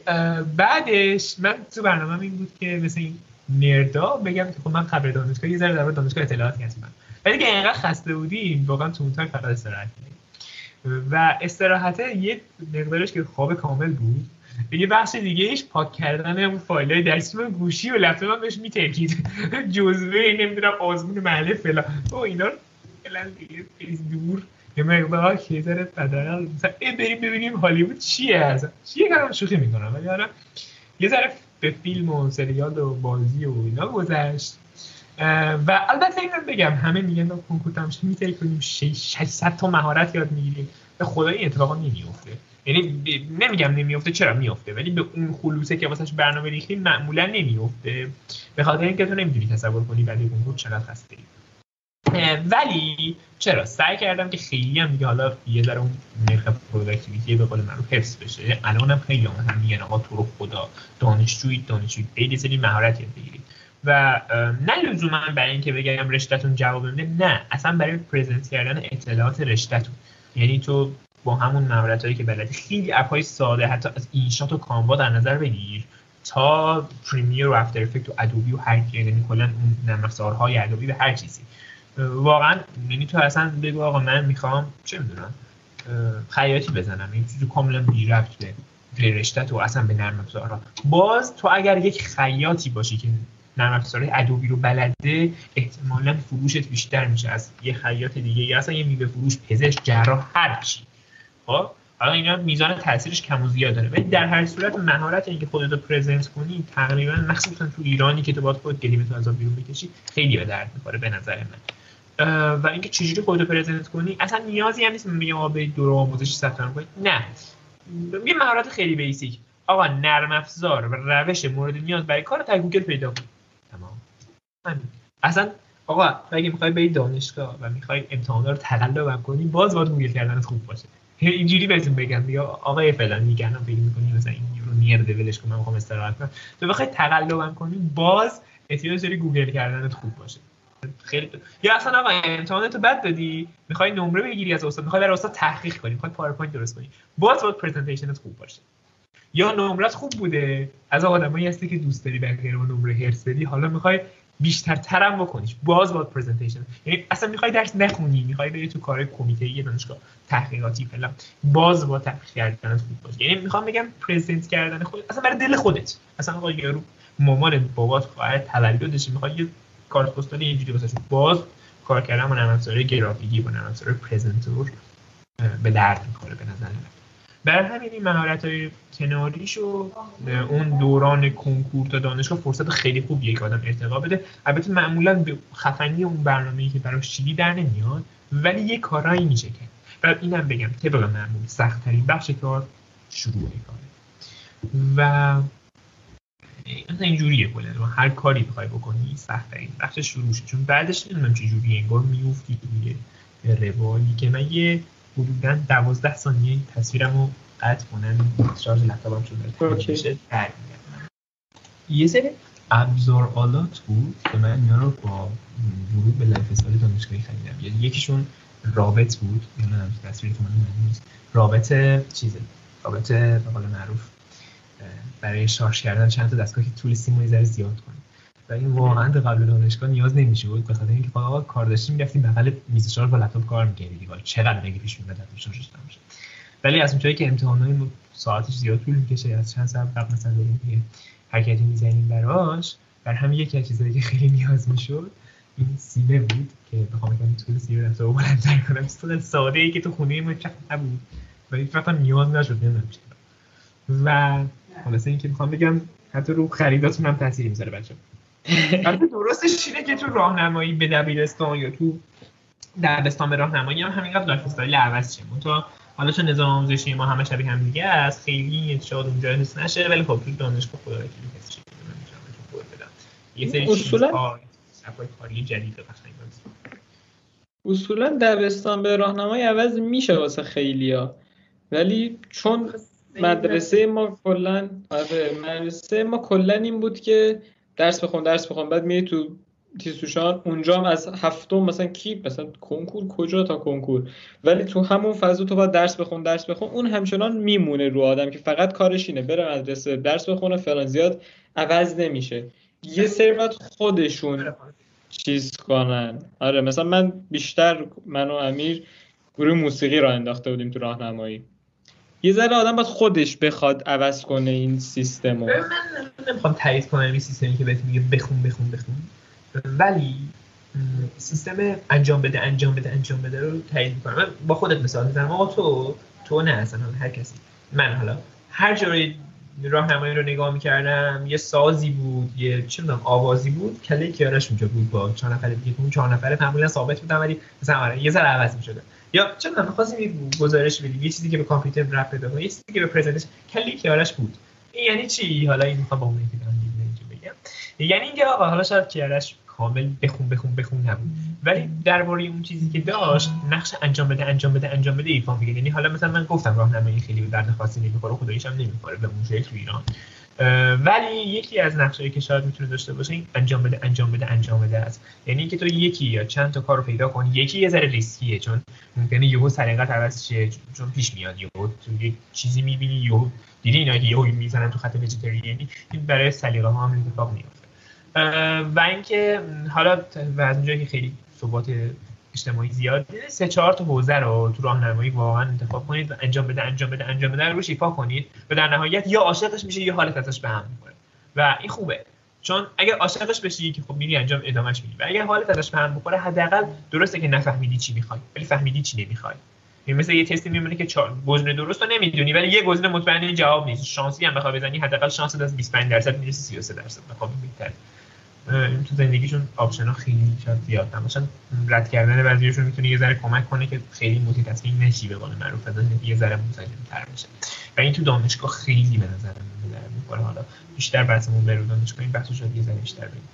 بعدش من تو برنامه این بود که مثل این نردا بگم که خب من خبر دانشگاه یه ذره در دانشگاه اطلاعات هستم. ولی که اینقدر خسته بودیم واقعا تو اون فقط استراحت و استراحت یه مقدارش که خواب کامل بود. یه بخش دیگه ایش پاک کردن اون فایل های درسی من گوشی و لپتاپم بهش میترکید. <laughs> جزوه نمی‌دونم آزمون محله فلان. او اینا رو فعلا دیگه دور. یه مقدار که ذره بدل مثلا بریم ببینیم هالیوود چیه اصلا. چیه کارم شوخی می‌کنم. ولی یه ذره به فیلم و سریال و بازی و اینا گذشت. و البته اینم بگم همه میگن کنکور تماشا می‌تونی کنیم. 600 تا مهارت یاد می‌گیریم. به خدا این اتفاقا نمیفته یعنی نمیگم نمیفته چرا میفته ولی به اون خلوصه که واسش برنامه ریختیم معمولا نمیفته به خاطر اینکه تو نمی‌تونی تصور کنی بعد کنکور چقدر خسته ولی چرا؟ سعی کردم که خیلی هم دیگه حالا یه ذره اون نرخ productivity به قول معروف حفظ بشه. الان هم خیلی هم میگن آقا تو رو خدا. دانشجویی دانشجویی خیلی سری مهارت یاد بگیرید و نه لزوما برای اینکه بگم رشتهتون جواب بده نه. اصلا برای present کردن اطلاعات رشتهتون. یعنی تو با همون مهارت هایی که بلدی خیلی اپ های ساده حتی از اینشات و کانوا در نظر بگیر تا پریمیر و افتر افکت و ادوبی و هر یعنی کلا اون نرم های ادوبی و هر چیزی. واقعا یعنی تو اصلا بگو آقا من می‌خوام چه می‌دونم خیاطی بزنم این چیزی کاملا بی ربط به رشته تو اصلا به نرم افزارها باز تو اگر یک خیاطی باشی که نرم افزار ادوبی رو بلده احتمالا فروشت بیشتر میشه از یه خیاط دیگه یا اصلا یه میوه فروش پزشک جراح هر چی. خب؟ حالا اینا میزان تاثیرش کم و زیاد داره. ولی در هر صورت مهارت اینکه خودت رو present کنی تقریبا مخصوصا تو ایرانی که تو باید خودت گلیمتو از بیرون بکشی خیلی به درد می‌خوره به نظر من. و اینکه چجوری خودت رو present کنی اصلا نیازی هم نیست میگم آقا برید دوره آموزشی ثبت کنید. نه. یه مهارت خیلی basic آقا نرم افزار و روش مورد نیاز برای کار تا گوگل پیدا کن تمام اصلا آقا اگه می‌خوای بری دانشگاه و می‌خوای امتحانا رو تقلب کنی باز باید گوگل کردنت خوب باشه. اینجوری بهتون بگم بیا آقای فلان میگن فکر می‌کنی مثلا این رو نیر دیولش کنم می‌خوام استراحت کنم. تو بخوای تقلبم کنی باز احتیاج داری گوگل کردنت خوب باشه. خیلی یا اصلا آقا امتحانات رو بد دادی می‌خوای نمره بگیری از استاد می‌خوای در استاد تحقیق کنی می‌خوای پاورپوینت درست کنی باز باید پرزنتیشنت خوب باشه. یا نمرت خوب بوده از آدمایی هستی که دوست داری بقیه رو نمره هرس بدی حالا می‌خوای بیشتر ترم بکنیش. باز باید پرزنتیشن یعنی اصلا می‌خوای درس نخونی می‌خوای بری تو کار کمیته یه دانشگاه تحقیقاتی فلان. باز با تحقیق کردن خوب باشه. یعنی می‌خوام بگم پرزنت کردن خود اصلا برای دل خودت. اصلا آقا یارو مامان بابات خواهر تولدش می‌خواد یه کارت پستالی اینجوری واسه باز کار کردن با نرم افزار گرافیکی با نرم افزار پرزنتور به درد می‌خوره به نظر من. برای همین این مهارت های کناریش و اون دوران کنکور تا دانشگاه فرصت خیلی خوبیه که آدم ارتقا بده. البته معمولا به خفنی اون برنامه‌ای که براش چیدی در نمیاد ولی یه کارایی میشه کرد و اینم بگم طبق معمول سخت ترین بخش کار شروع کاره. و اصلا اینجوریه کلا. هر کاری بخوای بکنی سخت ترین بخش شروعشه. چون بعدش نمی‌دونم چه جوری انگار میوفتی توی روالی که من یه حدودا دوازده ثانیه تصویرم رو قطع کنم. شارژ لپتاپم شده یه سری ابزار آلات بود که من اینا رو با ورود به lifestyle دانشگاهی خریدم. یعنی یکیشون رابط بود. یعنی تصویرتون نیست. رابط چیزه؟ رابط به قول معروف برای شارژ کردن چند تا دستگاه که طول سیمو زیاد کنه. و این واقعا به قبل دانشگاه نیاز نمی‌شد. به خاطر اینکه فقط کار داشتیم می‌رفتیم بغل میز شارژ با لپتاپ کار می‌کردیم. دیگه چقدر دیگه پیش میاد شارژش تمام ولی از اونجایی که امتحانای ساعتش زیاد طول می‌کشه از چند ساعت قبل مثلا داریم حرکتی می‌زنیم براش بر هم یکی از چیزایی که خیلی نیاز می‌شد این سیمه بود که بخوام بگم طول سیمه رفته و بلندتر کنم. چیز ساده ای که تو خونه ما چقدر نبود ولی فقط نیاز نشد نمی‌دونم و خلاصه اینکه می‌خوام بگم حتی رو خریداتون هم تاثیر می‌ذاره بچه البته درستش اینه که تو راهنمایی به دبیرستان یا تو دبستان به راهنمایی هم همینقدر lifestyle عوض شه. تو حالا چون نظام آموزشی ما همه شبیه هم دیگه است خیلی شاید اونجا حس نشه ولی خب تو دانشگاه خدا وکیلی حس یه سری اصولا کاری جدید اصولا دبستان به راهنمای عوض میشه واسه خیلیا. ولی چون مدرسه ما کلا آره مدرسه ما کلا این بود که درس بخون درس بخون. بعد میای تو تیسوشان اونجا هم از هفتم مثلا کی مثلا کنکور کجا تا کنکور؟ ولی تو همون فضا تو باید درس بخون درس بخون. اون همچنان میمونه رو آدم که فقط کارش اینه بره مدرسه درس بخونه فلان زیاد عوض نمیشه. یه سری خودشون چیز کنن. آره مثلا من بیشتر من و امیر گروه موسیقی را انداخته بودیم تو راهنمایی. یه ذره آدم باید خودش بخواد عوض کنه این سیستم من نمی‌خوام تایید کنم این سیستمی که بهت میگه بخون بخون بخون. ولی سیستم انجام بده انجام بده انجام بده رو تایید می‌کنم. من با خودت مثال می‌زنم. آقا تو تو نه اصلا هر کسی. من حالا هر جوری راهنمایی رو نگاه می‌کردم یه سازی بود یه چه می‌دونم آوازی بود کله کیارش اونجا بود با چهار نفر دیگه. اون چهار نفره معمولا ثابت بودن ولی مثلا آره یه ذره عوض می‌شده یا می‌دونم می‌خواستیم گزارش بدیم یه چیزی که به کامپیوتر رپ بده یه چیزی که به پرزنتش کله کیارش بود. این یعنی چی؟ حالا این می‌خوام با اون بگم. یعنی اینکه آقا حالا شاید کیارش کامل بخون بخون بخون نبود. ولی درباره اون چیزی که داشت نقش انجام بده انجام بده انجام بده ایفا میگه یعنی حالا مثلا من گفتم راهنمایی خیلی به درد خاصی نمی‌خوره خداییش هم نمی‌خوره به اون شکل ایران ولی یکی از نقشهایی که شاید می‌تونه داشته باشه این انجام بده انجام بده انجام بده است یعنی اینکه تو یکی یا چند تا کار رو پیدا کنی یکی یه ذره ریسکیه چون ممکنه یهو سلیقت عوض شه چون پیش میاد یهو تو یه چیزی می‌بینی یهو دیدی اینا یهو می‌زنن تو خط وجیتریانی این برای سلیقه ها هم اتفاق میفته و اینکه حالا و از اونجایی که خیلی ثبات اجتماعی زیاد سه چهار تا حوزه رو تو راهنمایی واقعا انتخاب کنید و انجام بده انجام بده انجام بده روش ایفا کنید. و در نهایت یا عاشقش میشه یا حالت ازش به هم می‌خوره. و این خوبه. چون اگر عاشقش بشی که خب میری انجام ادامهش میدی. و اگر حالت ازش به هم بخوره حداقل درسته که نفهمیدی چی می‌خوای ولی فهمیدی چی نمی‌خوای. این مثل یه تستی میمونه که چهار گزینه درست رو نمی‌دونی ولی یه گزینه مطمئن جواب نیست. شانسی هم بخوای بزنی حداقل شانس از 25 درصد می‌رسه 33 درصد. بخوام بهتر این تو زندگیشون option ها خیلی شاید زیاد مثلا رد کردن بعضیشون می‌تونه یه ذره کمک کنه که خیلی تصمیم نشی به قول معروف از یه ذره منسجم تر بشه. و این تو دانشگاه خیلی به نظر من می‌خوره. حالا بیشتر بحثمون بره دانشگاه این بحثو شاید یه ذره بیشتر بریم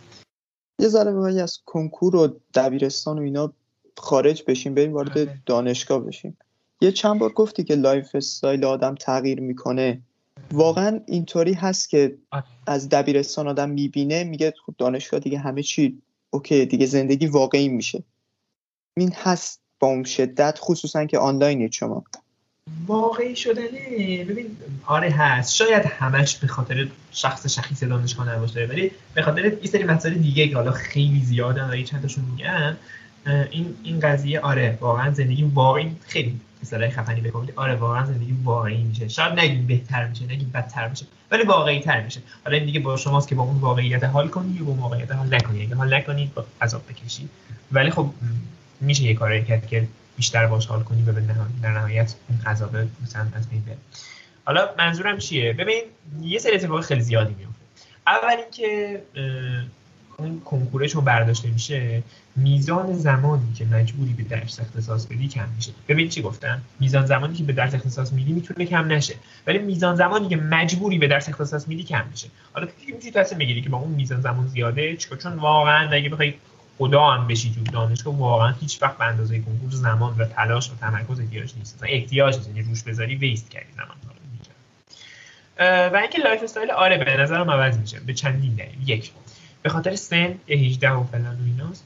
یه ذره بخوای از کنکور و دبیرستان و اینا خارج بشیم بریم وارد آره. دانشگاه بشیم. یه چند بار گفتی که lifestyle آدم تغییر می‌کنه. واقعا اینطوری هست که. از دبیرستان آدم می‌بینه میگه خب دانشگاه دیگه همه چی OK دیگه زندگی واقعی میشه. این هست با اون شدت خصوصا که آنلاینید شما. واقعی شدنه ببین آره هست. شاید همش به خاطر شخص شخیص دانشگاه نباشه ولی به خاطر یه سری مسائل دیگه که حالا خیلی زیادن و چند تاشون میگن این این قضیه آره واقعا زندگی واقعی خیلی اصطلاح خفنی بکنید آره واقعا زندگی واقعی میشه. شاید نگیم بهتر میشه نگیم بدتر میشه ولی واقعی تر میشه. حالا این دیگه با شماست که با اون واقعیت حال کنی یا با واقعیت حال نکنی اگه حال نکنید با عذاب بکشید. ولی خب میشه یه کاری کرد که بیشتر باش حال کنی و در نهایت اون عذاب مثلا از بین بره. حالا منظورم چیه؟ ببین یه سری اتفاق خیلی زیادی میفته. اول اینکه اون کنکورش رو برداشته میشه. میزان زمانی که مجبوری به درس اختصاص بدی کم میشه. ببین چی گفتم؟ میزان زمانی که به درس اختصاص میدی می‌تونه کم نشه ولی میزان زمانی که مجبوری به درس اختصاص میدی کم میشه. حالا تو می‌تونی تصمیم بگیری که با اون میزان زمان زیاده چون واقعا اگه بخوای خدا هم بشی تو دانشگاه واقعا هیچ وقت به اندازه کنکور زمان و تلاش و تمرکز احتیاج نیست. احتیاج نیست. یعنی روش بذاری waste کردی زمان و اینکه lifestyle آره به نظرم عوض میشه. به چندین دلیل. یک به خاطر سن یه 18 و فلان و ایناست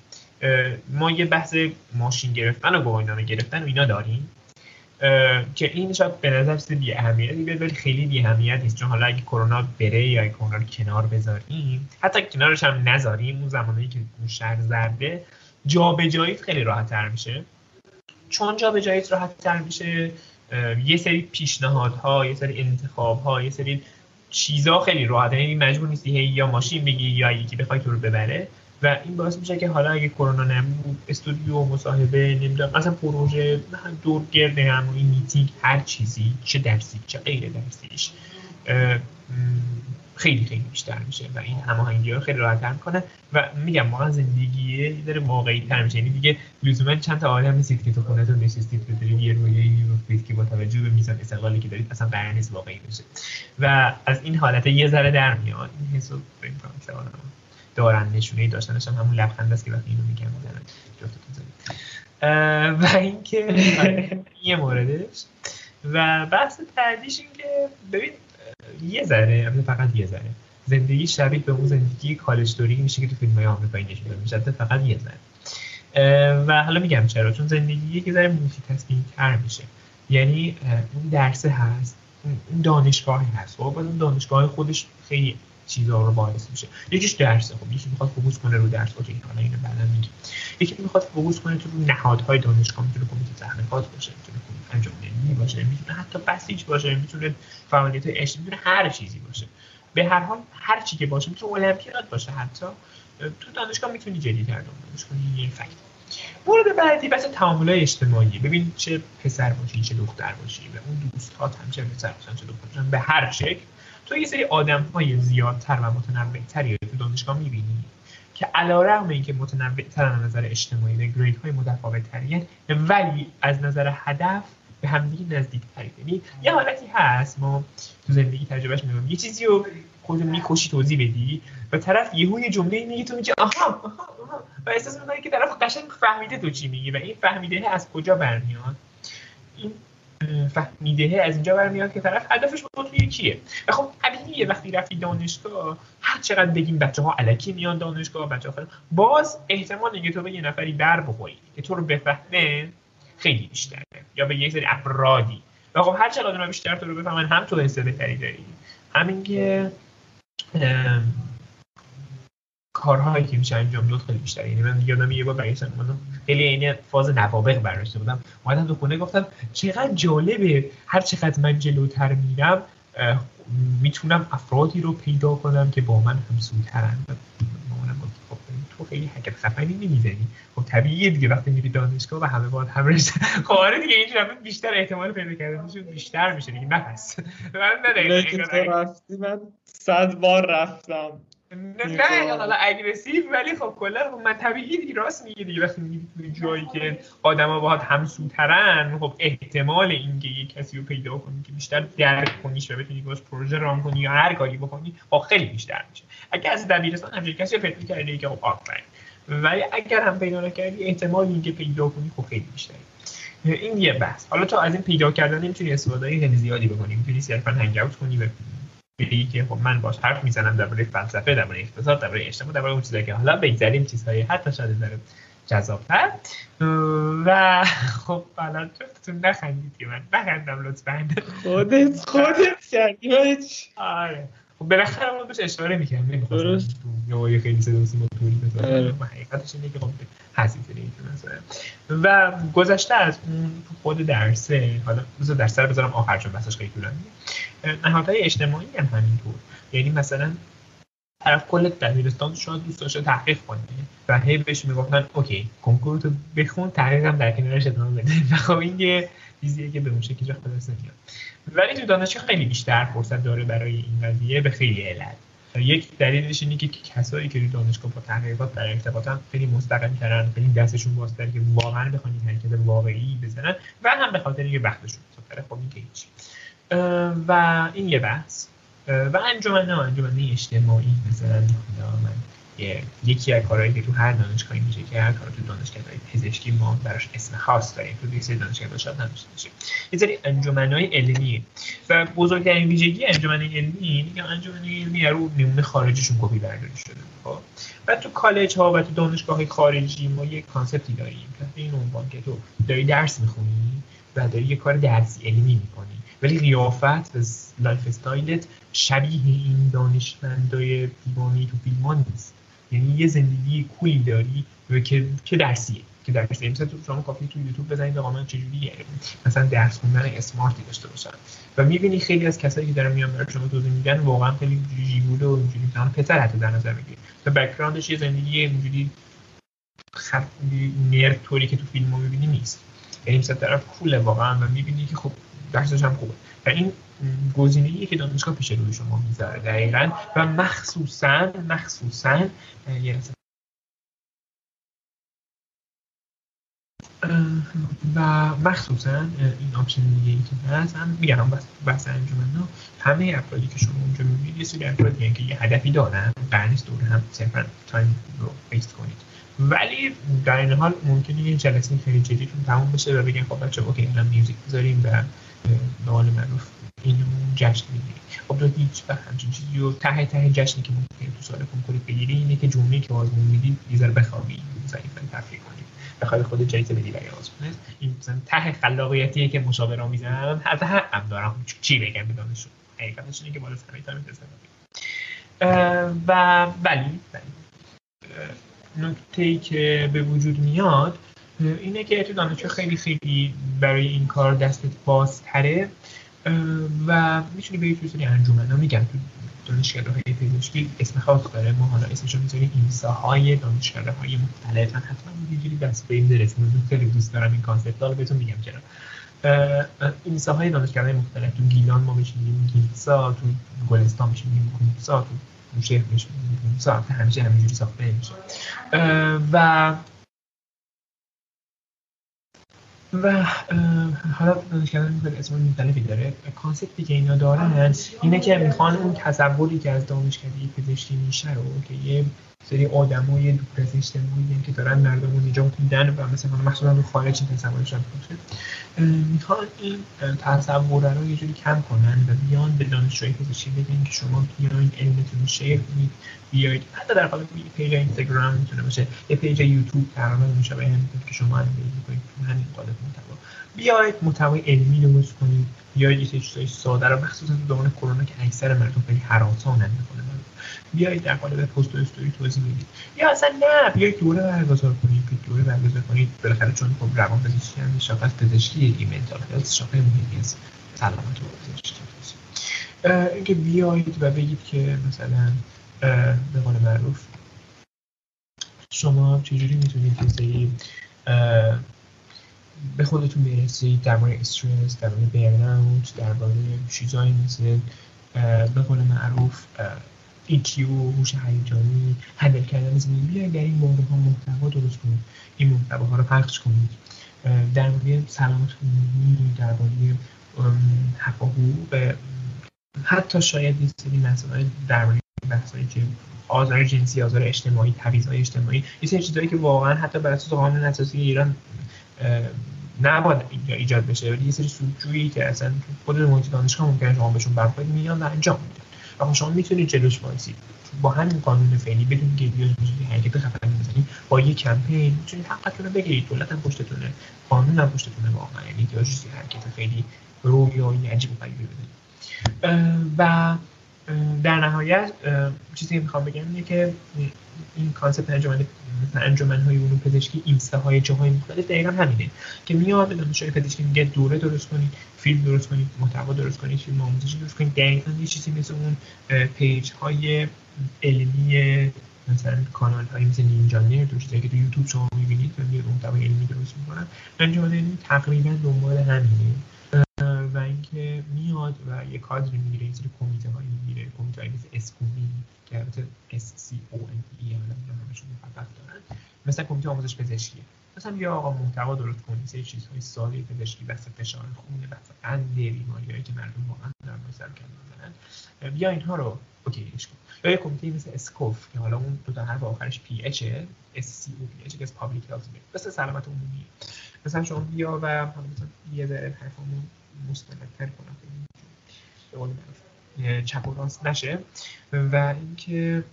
ما یه بحث ماشین گرفتن و گواهینامه گرفتن و اینا داریم که این شاید به نظر چیز بی بیاد ولی خیلی بی اهمیت نیست. چون حالا اگه کرونا بره یا اگه کرونا رو کنار بذاریم حتی کنارش هم نذاریم اون زمانی که اون شهر زرده جابجاییت خیلی راحت تر میشه. چون جابجاییت راحت تر میشه یه سری پیشنهادها یه سری انتخابها یه سری چیزا خیلی راحت یعنی مجبور نیستی هی یا ماشین بگی یا یکی بخوای تو رو ببره. و این باعث میشه که حالا اگه کرونا نبود استودیو مصاحبه نمی‌دونم مثلا پروژه دور گرد همون میتینگ هر چیزی چه درسی چه غیر درسیش خیلی خیلی بیشتر میشه و این هماهنگی رو خیلی راحت می‌کنه. و میگم واقعا زندگی داره واقعی تر میشه. یعنی دیگه لزوما چند تا آدم نیستید که تو خونهتون نشستید بتونید یه رویه رو که با توجه به میزان استقلالی که دارید اصلا قرار نیست واقعی بشه. و از این حالت یه ذره در میاد. این حسو دارن نشونه داشتنش هم همون لبخند است که وقتی اینو میگم می‌زنن و اینکه <laughs> یه موردش. و بحث تعدیش این که ببین یه ذره فقط یه ذره. زندگی شبیه به اون زندگی کالجدوری میشه که تو فیلم های آمریکایی نشون میشه فقط یه ذره. و حالا میگم چرا؟ چون زندگی یه ذره multitasking تر میشه. یعنی اون درسه هست اون دانشگاهی هست. خب اون دانشگاه خودش خیلی چیزا رو باعث میشه. یکیش درسه خب یکی می‌خواد focus کنه رو درس OK حالا اینو بعدا میگم یکی می‌خواد focus کنه تو نهادهای دانشگاه می‌تونه کمیته تحقیقات باشه می‌تونه انجام علمی باشه می‌تونه حتی بسیج باشه می‌تونه فعالیت اجتماعی می‌تونه هر چیزی باشه. به هر حال هر چی که باشه می‌تونه المپیاد باشه حتی. تو دانشگاه می‌تونی جدی‌تر دانش کنی این فکت. مورد بعدی بحث تعامل اجتماعی. ببین چه پسر باشی چه دختر باشی و اون دوستات هم چه پسر باشن چه دختر باشن به هر شکل. تو یه سری آدم های زیادتر و متنوعتری تو دانشگاه می‌بینی که علا رقم اینکه متنوعتر از نظر اجتماعی و گرید های متفاوت ولی از نظر هدف به همدیگه نزدیک ترید یعنی یه حالتی هست ما تو زندگی تجربهش میگم یه چیزی رو خود می‌کشی توضیح بدی و طرف یهو یه جمله میگه تو میگه آها, آها, و احساس می‌کنی که طرف قشنگ فهمیده تو چی میگی و این فهمیده از کجا برمیاد. این فهمیده از اینجا برمیاد که طرف هدفش با تو یکیه و خب طبیعیه وقتی رفتی دانشگاه هر چقدر بگیم بچه ها علکی میان دانشگاه بچه ها باز احتمال اینکه تو به یه نفری در بخوری که تو رو بفهمه خیلی بیشتره یا به یه سری افرادی. و خب هر چقدر بیشتر تو رو بفهمن هم تو حس بهتری داری. همین که کارهایی که میشه انجام داد خیلی بیشتره یعنی من یادم یه بار برگشتم خیلی این فاز نوابق برداشته بودم اومدم تو خونه گفتم چقدر جالبه. هر چقدر من جلوتر میرم می‌تونم افرادی رو پیدا کنم که با من همسوترن مامانم گفت خب تو خیلی حرکت خفنی نمی‌زنی. خب طبیعیه دیگه وقتی میری دانشگاه و همه باید هم رشته خب آره دیگه اینجوری بیشتر احتمال پیدا کردنشون بیشتر میشه دیگه. نفس من <laughs> نه رفتی من صد بار رفتم. نه حالا اگریسیو ولی خب کلا من طبیعی دیگه راست میگه دیگه. وقتی میگی جایی که آدما باهات همسوترن خب احتمال اینکه یه کسی رو پیدا کنی که بیشتر درک کنیش و بتونی باش پروژه ران کنی یا هر کاری بکنی خب خیلی بیشتر میشه. اگه از دبیرستان همچین کسی رو پیدا کردی که خب آفرین. ولی اگر هم پیدا نکردی احتمال اینکه پیدا کنی خب خیلی بیشتره. این یه بحث. حالا تو از این پیدا کردن نمی‌تونی استفاده خیلی زیادی بکنی. می‌تونی صرفا هنگ کنی و بگی که خب من باش حرف می‌زنم درباره فلسفه درباره اقتصاد درباره اجتماع درباره اون چیزایی که حالا بگذاریم چیزهای حتی شاید در جذابتر. و خب حالا جفتتون نخندید که من نخندم لطفا. خودت خودت کردی آره. خب بالاخره ما بهش اشاره می‌کنم درست. یا خیلی صدا سیما توری بذارم. حقیقتش اینه که خب حسیب و گذشته از اون خود درسه حالا بذار درس رو بذارم آخر چون بحثش خیلی طولانیه. نهادهای اجتماعی هم همینطور. یعنی مثلا طرف کل دبیرستان شاید دوست داشته تحقیق کنه و هی بهش می‌گفتن اوکی کنکور تو بخون تحقیق هم در کنارش ادامه بده. <laughs> و خب این یه چیزیه که به اون شکلی خلاص نمیاد ولی تو دانشگاه خیلی بیشتر فرصت داره برای این قضیه به خیلی علت. یک دلیلش اینه که کسایی که تو دانشگاه با تحقیقات در ارتباطن خیلی مستقیم کردن خیلی دستشون بازتر که واقعا بخوان این حرکت واقعی بزنن و هم به خاطر اینکه وقتشون بزرگتره خب این که هیچ و این یه بحث. و انجمن انجمن اجتماعی مثلا. یکی از کارهایی که تو هر دانشگاهی میشه که هر کار تو دانشگاه پزشکی ما براش اسم خاص داریم. تو سری دانشگاه شاید هم باشه. یه سری انجمنهای علمی. و بزرگترین ویژگی انجمن علمی یا انجمن علمی رو نمونه خارجشون کپی برداری شده خب. و تو کالج ها و تو دانشگاه خارجی ما یک concept ی داریم که این عنوان که تو داری درس می‌خونی و داری یه کار درسی علمی می‌کنی. ولی قیافت و lifestyle ت شبیه این دانشمندای دیوانه‌ی تو فیلم نیست. یعنی یه زندگی کولی داری که که درسیه که درسیه. مثلا تو شما کافی تو یوتیوب بزنید آقا من چجوری مثلا درس خوندن اسمارتی داشته باشم و می‌بینی خیلی از کسایی که دارن میان برای شما توضیح میدن واقعا خیلی جیگوله و اینجوری مثلا پسر حتی در نظر می‌گیری و بک‌گراندش یه زندگی اینجوری خط نرد طوری که تو فیلم ها می‌بینی نیست. یعنی مثلا طرف کوله واقعا و می‌بینی که خب درسش هم خوبه. و این گزینه که دانشگاه پیش روی شما می‌ذاره دقیقا. و مخصوصا مخصوصا و مخصوصا این option دیگه ای که هست هم میگم بس انجمن همه افرادی که شما اونجا می‌بینید یه سری افرادی که یه هدفی دارن قرار نیست دور هم صرفا time رو waste کنید. ولی در این حال ممکنه یه جلسه خیلی جدیتون تموم بشه و بگن خب بچه OK الان music بذاریم و به معروف اینو جشن می‌گیریم خب تو هیچ وقت همچین چیزی رو ته ته جشنی که ممکنه تو سال کنکور بگیری اینه که جمعه که آزمون میدی یه بخوابی ضعیف تفریح کنی. بخوای خود جایزه بدی برای آزمون این مثلا ته خلاقیتیه که مشاور می‌زنن حتی هم دارم. چی بگم به دانشجو حقیقتش اینه که بالا سر تایم و ولی نکته ای که به وجود میاد اینه که تو دانشجو خیلی خیلی برای این کار دستت بازتره. و می‌تونی به یه سری انجمن. ها میگم تو دانشگاه های پزشکی اسم خاص داره. ما حالا اسمش می‌ذاریم اینسا های دانشگاه های مختلف. من حتما اینجوری دست به این برسیم خیلی دوست دارم این کانسپت. رو بهتون میگم چرا. اینسا های دانشگاه مختلف. تو گیلان ما میشینیم گیلسا. تو گلستان میشینیم گیلسا. تو شهر میشینیم گیلسا. همیشه همینجوری ساخته میشه. و و حالا دانشگاه اسم مختلفی داره کانسپتی که اینا دارن. اینه که می‌خوان اون تصوری که از دانشکده پزشکی میشه رو که یه سری آدمای دور از اجتماعی که دارن مردم رو نجات میدن و مثلا مخصوصا رو خارج این تصورشون باشه می‌خوان این تصور رو یه جوری کم کنن و بیان به دانشجوی پزشکی بگن که شما بیاین علمتون رو شیر کنید بیاید. حتی در قالب یه page اینستاگرام می‌تونه باشه یه page یوتیوب تقریبا مشابه همین که شما engage کنید تو همین قالب محتوا. بیاید محتوای علمی درست کنید. بیاید یه چیزای ساده رو مخصوصا تو دوران کرونا که اکثر مردم خیلی هراسانن می‌کنه بیایید در قالب پست و استوری توضیح بدید. یا اصلا نه بیایید دوره برگزار کنید که دوره برگزار کنید. بالاخره چون خب روان پزشکی هم شاخه از پزشکی ای mental health شاخه مهمی از سلامت و پزشکی اینکه بیایید و بگید که مثلا به قول معروف شما چجوری می‌تونید یه سری به خودتون برسید درباره استرس درباره برناوت درباره چیزایی مثل به قول معروف EQ هوش هیجانی هندل کردن زمین بیاید در این مورد ها محتوا درست کنید این محتوا ها رو پخش کنید در مورد سلامت عمومی درباره حق و حقوق حتی شاید یه سری مسائل درباره بحث‌های آزار جنسی آزار اجتماعی تبعیض‌های اجتماعی یه سری چیزایی که واقعا حتی بر اساس قانون اساسی ایران نباید اینجا ایجاد بشه. ولی یه سری سودجویی که اصلا خود محیط دانشگاه ممکنه شما بهشون برخورد میان و انجام میده. و شما می‌تونید جلوش وایسید با همین قانون فعلی بدون که بیاد حرکت خطر بزنید با یه کمپین می‌تونید حقتون رو بگیرید دولت هم پشتتونه قانون هم پشتتونه واقعا. یعنی حرکت خیلی رویایی عجیب و غریبی بزنید و در نهایت چیزی که می‌خوام بگم اینه که این concept انجمن انجمن های علوم پزشکی اینسته های جاهای مختلف دقیقا همینه که میاد دانشجوی پزشکی میگه دوره درست کنید فیلم درست کنید محتوا درست کنید فیلم آموزشی درست کنید. دقیقا یه چیزی مثل اون page های علمی مثلا کانال هایی مثل Ninja Nerd که تو یوتیوب شما می‌بینید و میاد محتوای علمی درست می‌کنن. انجمن علمی تقریبا دنبال همینه. و اینکه میاد و یه کادری می‌گیره یه سری کمیته هایی می‌گیره. کمیته هایی مثل SCOME که البته اس سی او ام ای همشون فقط دارن. مثلا کمیته آموزش پزشکی. مثلا بیا آقا محتوا درست کنی سه چیزهای ساده پزشکی بحث فشار خون بحث قند بیماریایی که مردم واقعا دارن سر می‌زنن. بیا اینها رو OK ش کن. یا یه کمیته مثل SCOPH که حالا اون دو تا حرف آخرش PH اس سی او پی اچ که از public health مثل سلامت عمومی. مثلا شما بیا و حالا مثلا یه ذره حرفمون مستندتر کنم. به چپ و راست نشه. و اینکه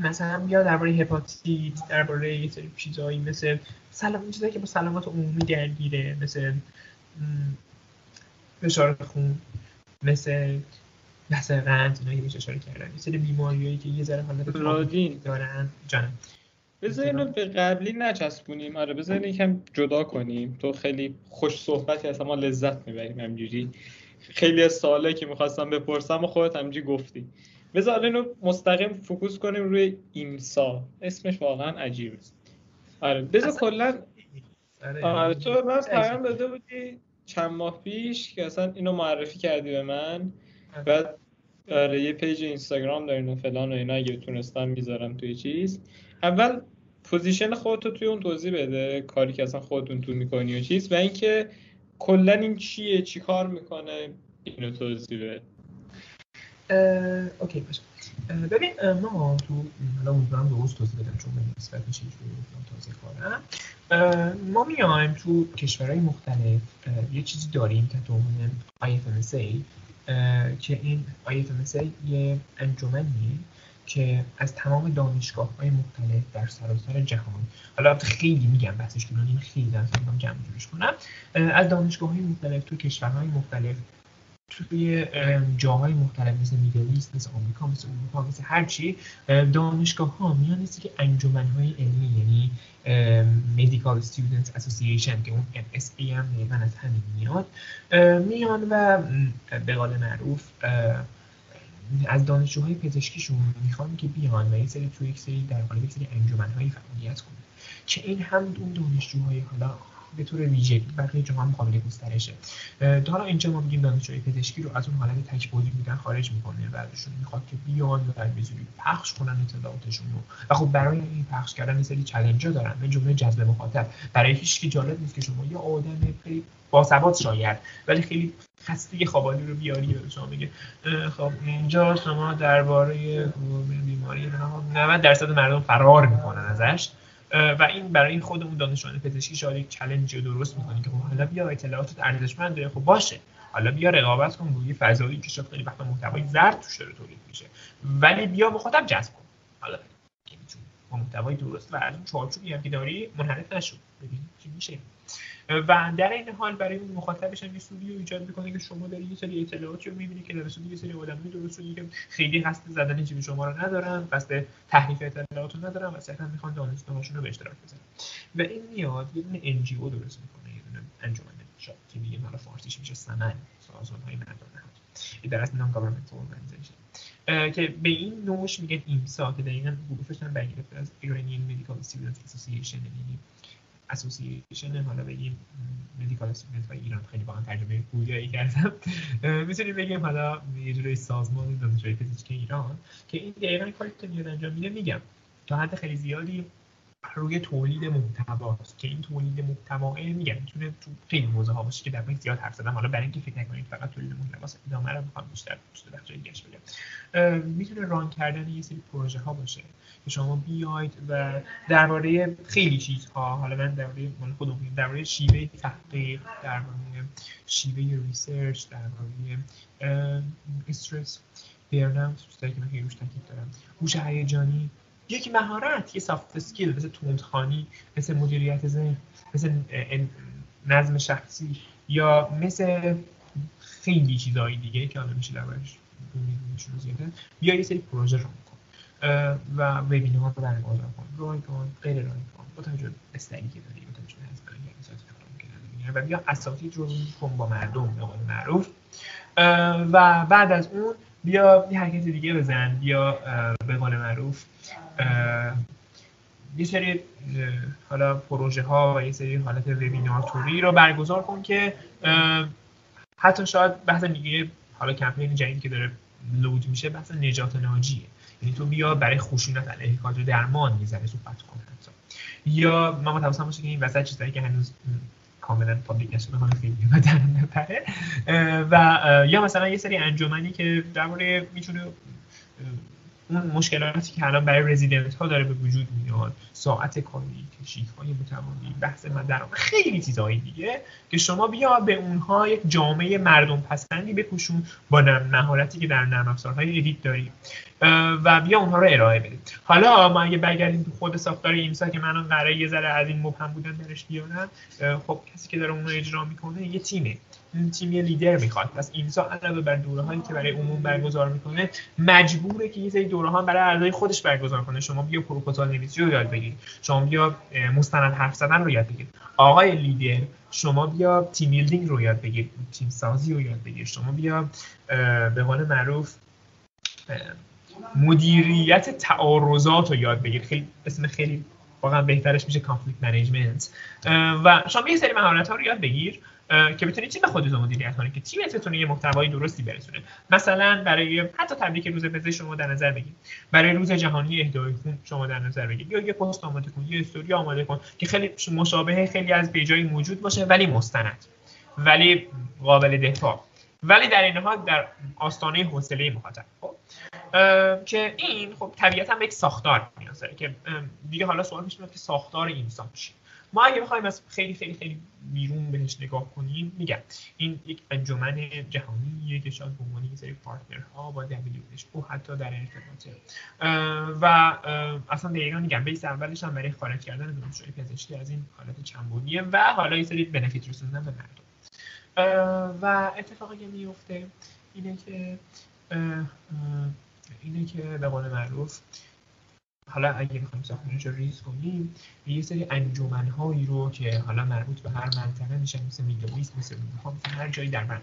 مثلا بیا درباره هپاتیت درباره یه سری چیزایی مثل سلام چیزایی که با سلامت عمومی درگیره مثل فشار خون مثل بحث قند اینا که بهش اشاره کردن. یه سری بیماریایی که یه ذره حالت روتین. دارن. جانم. بذار اینو به قبلی نچسبونیم. آره بذار یکم جدا کنیم. تو خیلی خوش صحبتی هست ما لذت می‌بریم همجوری خیلی از سوالایی که می‌خواستم بپرسم و خودت همجوری گفتی. بذار اینو مستقیم فوکوس کنیم روی ایمسا. اسمش واقعا عجیبه آره بذار کلا آره, آره تو من پیام داده بودی چند ماه پیش که اصلا اینو معرفی کردی به من. بعد آره یه page اینستاگرام دارین و فلان و اینا اگه تونستم می‌ذارم توی چیز. اول position خودتو توی اون توضیح بده کاری که اصلا خودتون تو می‌کنی و چیز. و اینکه کلا این چیه چی کار می‌کنه اینو توضیح بده. OK باشه. ببین ما تو حالا امیدوارم درست توضیح بدم چون من نسبت به چیزی توضیح کارم ما میایم تو کشورهای مختلف یه چیزی داریم که تو IFMSA که این IFMSA یه انجمنیه. که از تمام دانشگاه های مختلف در سراسر جهان حالا خیلی میگم بحثش که خیلی در جمع جورش کنم از دانشگاه های مختلف تو کشورهای مختلف توی جاهای مختلف مثل میدلیست مثل آمریکا مثل اروپا مثل هرچی دانشگاه ها میان که انجمن های علمی یعنی Medical Students Association که اون MSA هم از همین میاد میان و به قول معروف از دانشجوهای پزشکیشون می‌خوان که بیان و یه سری توی یک سری در قالب یک سری انجمنهایی فعالیت کنن. که این هم اون دانشجوهای حالا به طور ویژگی بقیه جاها هم قابل گسترشه. حالا اینجا ما میگیم دانشجوی پزشکی رو از اون حالت تک بعدی بودن خارج می‌کنه و ازشون می‌خواد که بیان و در پخش کنن اطلاعاتشون رو. و خب برای این پخش کردن یه سری چالنجا دارن به جمله جذب مخاطب. برای هیچ کی جالب نیست که شما یه آدم خیلی باثبات شاید ولی خیلی خسته خوابانی رو بیاری به شما میگه خب اینجا شما درباره بیماری 90 درصد مردم فرار می‌کنن ازش. و این برای خود اون دانشجویان پزشکی شاید یک چالش درست می‌کنه که خب حالا بیا اطلاعات ارزشمند خب باشه. حالا بیا رقابت کن روی فضایی که شاید خیلی وقتا محتوای زرد توش داره تولید میشه. ولی بیا مخاطب جذب کن. حالا محتوای درست و از اون چارچوبی هم که داری منحرف نشو. ببین چی میشه. و در این حال برای اون مخاطبش هم یه سودی رو ایجاد می‌کنه که شما داری یه سری اطلاعاتی رو می‌بینی که در یه سری آدمی درست شده که خیلی قصد زدن جیب شما رو ندارن قصد تحریف اطلاعات رو ندارن و صرفا می‌خوان دانشگاهشون رو به اشتراک بزنن و این میاد یه دونه او درست می‌کنه یه دونه انجمن که میگیم حالا فارسیش میشه سمن سازمان های مردم نهاد در اصل non-government که به این نوعش میگن IMSA که دقیقاً حروفش هم برگرفته از Iranian Medical Student Association یعنی association حالا بگیم medical student و ایران. خیلی با هم ترجمه گویایی کردم. می‌تونیم بگیم حالا یه جوری سازمان دانشجوی پزشکی ایران که این دقیقا کاری که میاد انجام میده میگم. تا حد خیلی زیادی روی تولید محتواست که این تولید محتوا میگم می‌تونه تو خیلی حوزه ها باشه که در زیاد حرف زدم. حالا برای اینکه فکر نکنید فقط تولید محتواست ادامه رو می‌خوام بیشتر بیشتر بخش دیگه بگم. می‌تونه run کردن یه سری پروژه ها باشه که شما بیاید و درباره خیلی چیزها حالا من درباره مال خودم میگم درباره شیوه تحقیق درباره شیوه research درباره استرس چیزایی که من خیلی روش تاکید دارم. هوش هیجانی یک مهارت یه soft skill مثل تندخوانی مثل مدیریت ذهن مثل نظم شخصی یا مثل خیلی چیزهای دیگه که حالا میشه دربارش بیا یه سری پروژه رو و وبینار رو برگزار کن رایگان غیر رایگان با توجه به استعلی که داری با توجه به و بیا اساتید رو کن با مردم به قول معروف. و بعد از اون بیا یه حرکت دیگه بزن بیا به قول معروف یه سری حالا پروژه ها و یه سری حالت وبینار توری رو برگزار کن که حتی شاید بحث دیگه حالا کمپین جدیدی که داره لود میشه بحث نجات ناجیه. یعنی تو بیا برای خشونت علیه کادر درمان می‌زنه صحبت کن حتی. یا ما متوسط باشه که این وسط چیزایی که هنوز کاملا پابلیک نشده حالا خیلی <laughs> و در نپره و یا مثلا یه سری انجمنی که در مورد می‌تونه اون مشکلاتی که الان برای رزیدنت ها داره به وجود میاد ساعت کاری کشیک های متوالی بحث مدرم خیلی چیزهایی دیگه که شما بیا به اونها یک جامعه مردم پسندی بپوشون با مهارتی که در نرم افزارهای edit داریم. و بیا اونها رو ارائه بدید حالا ما اگه برگردیم تو خود ساختار IMSA که من قراره یه ذره از این مبهم بودن درش بیارم خب کسی که داره اون رو اجرا می‌کنه یه تیمه. تیم یه لیدر می‌خواد. پس IMSA علاوه بر دوره هایی که برای عموم برگزار می‌کنه مجبوره که یه سری دوره ها برای اعضای خودش برگزار کنه. شما بیا پروپوزال نویسی رو یاد بگیرید. شما بیا مستند حرف زدن رو یاد بگیرید. آقای لیدر شما بیا team building رو یاد بگیر تیم سازی رو یاد بگیر شما بیا به قول معروف مدیریت تعارضات رو یاد بگیر خیلی اسم خیلی واقعا بهترش میشه conflict management و شما یه سری مهارت ها رو یاد بگیر. که بتونید تیم خودتون مدیریت کنید که تیمت بتونه یه محتوای درستی برسونه؟ مثلا برای حتی تبریک روز پزشک شما در نظر بگیرید برای روز جهانی اهدای خون شما در نظر بگیرید یا یه پست آماده کن یه استوری آماده کن که خیلی مشابه خیلی از پیجای موجود باشه ولی مستند ولی قابل دفاع. ولی در این حال در آستانه حوصله مخاطب. خب که این خب طبیعتا یک ساختار نیاز داره که دیگه حالا سوال میشه که ساختار چیه؟ ما اگه بخوایم از خیلی خیلی خیلی بیرون بهش نگاه کنیم میگم. این یک انجمن جهانیه که شاید به عنوان یه سری پارتنرها با WHO حتی در ارتباطه. و اصلا دقیقا میگم بیس اولش هم برای خارج کردن دانشجوی پزشکی از این حالت چنبونیه و حالا یه سری بنفیت رسوندن به مردم. و اتفاقی که میفته اینه که اینه که به قول معروف حالا اگه بخوایم ساختمانش رو ریز کنیم یه سری انجمنهایی رو که حالا مربوط به هر منطقه میشن مثل میدلیست مثل اروپا مثل هر جایی در من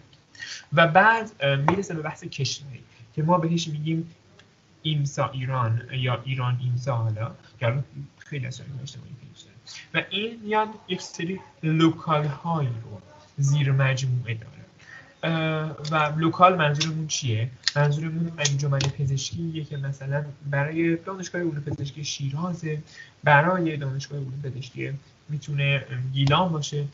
و بعد می‌رسه به بحث کشوری که ما بهش میگیم IMSA ایران یا ایران IMSA حالا که خیلی از اجتماعی و این میاد یک سری local هایی رو زیر مجموعه داره. و local منظورمون چیه؟ منظورمون انجمن پزشکیه که مثلا برای دانشگاه علوم پزشکی شیرازه. برای دانشگاه علوم پزشکی می‌تونه گیلان باشه.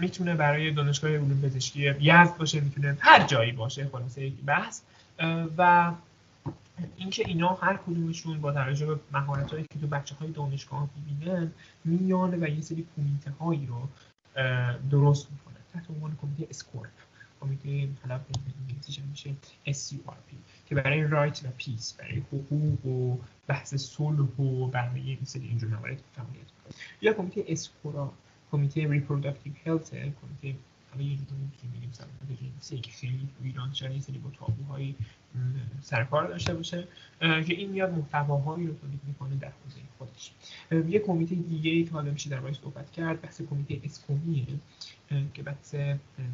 می‌تونه برای دانشگاه علوم پزشکی یزد باشه می‌تونه هر جایی باشه خلاصه یک بحث. و اینکه اینا هر کدومشون با توجه به مهارت هایی که تو بچه های دانشگاه می‌بینن میان و یه سری کمیته رو درست می‌کنن. تحت عنوان کمیته SCORP کمیته حالا به انگلیسیش میشه. SCORP که برای right و peace برای حقوق و بحث صلح و برای این سری اینجور موارد فعالیت یا کمیته SCORA کمیته reproductive health کمیته حالا یه جوری که میگیم سلامت جنسی که خیلی تو ایران شده سری با تابوهای سرکار داشته باشه که این میاد محتواهایی رو تولید می‌کنه در حوزه خودش. یه کمیته دیگه ای که حالا میشه در صحبت کرد بحث کمیته SCOME ه. که بحث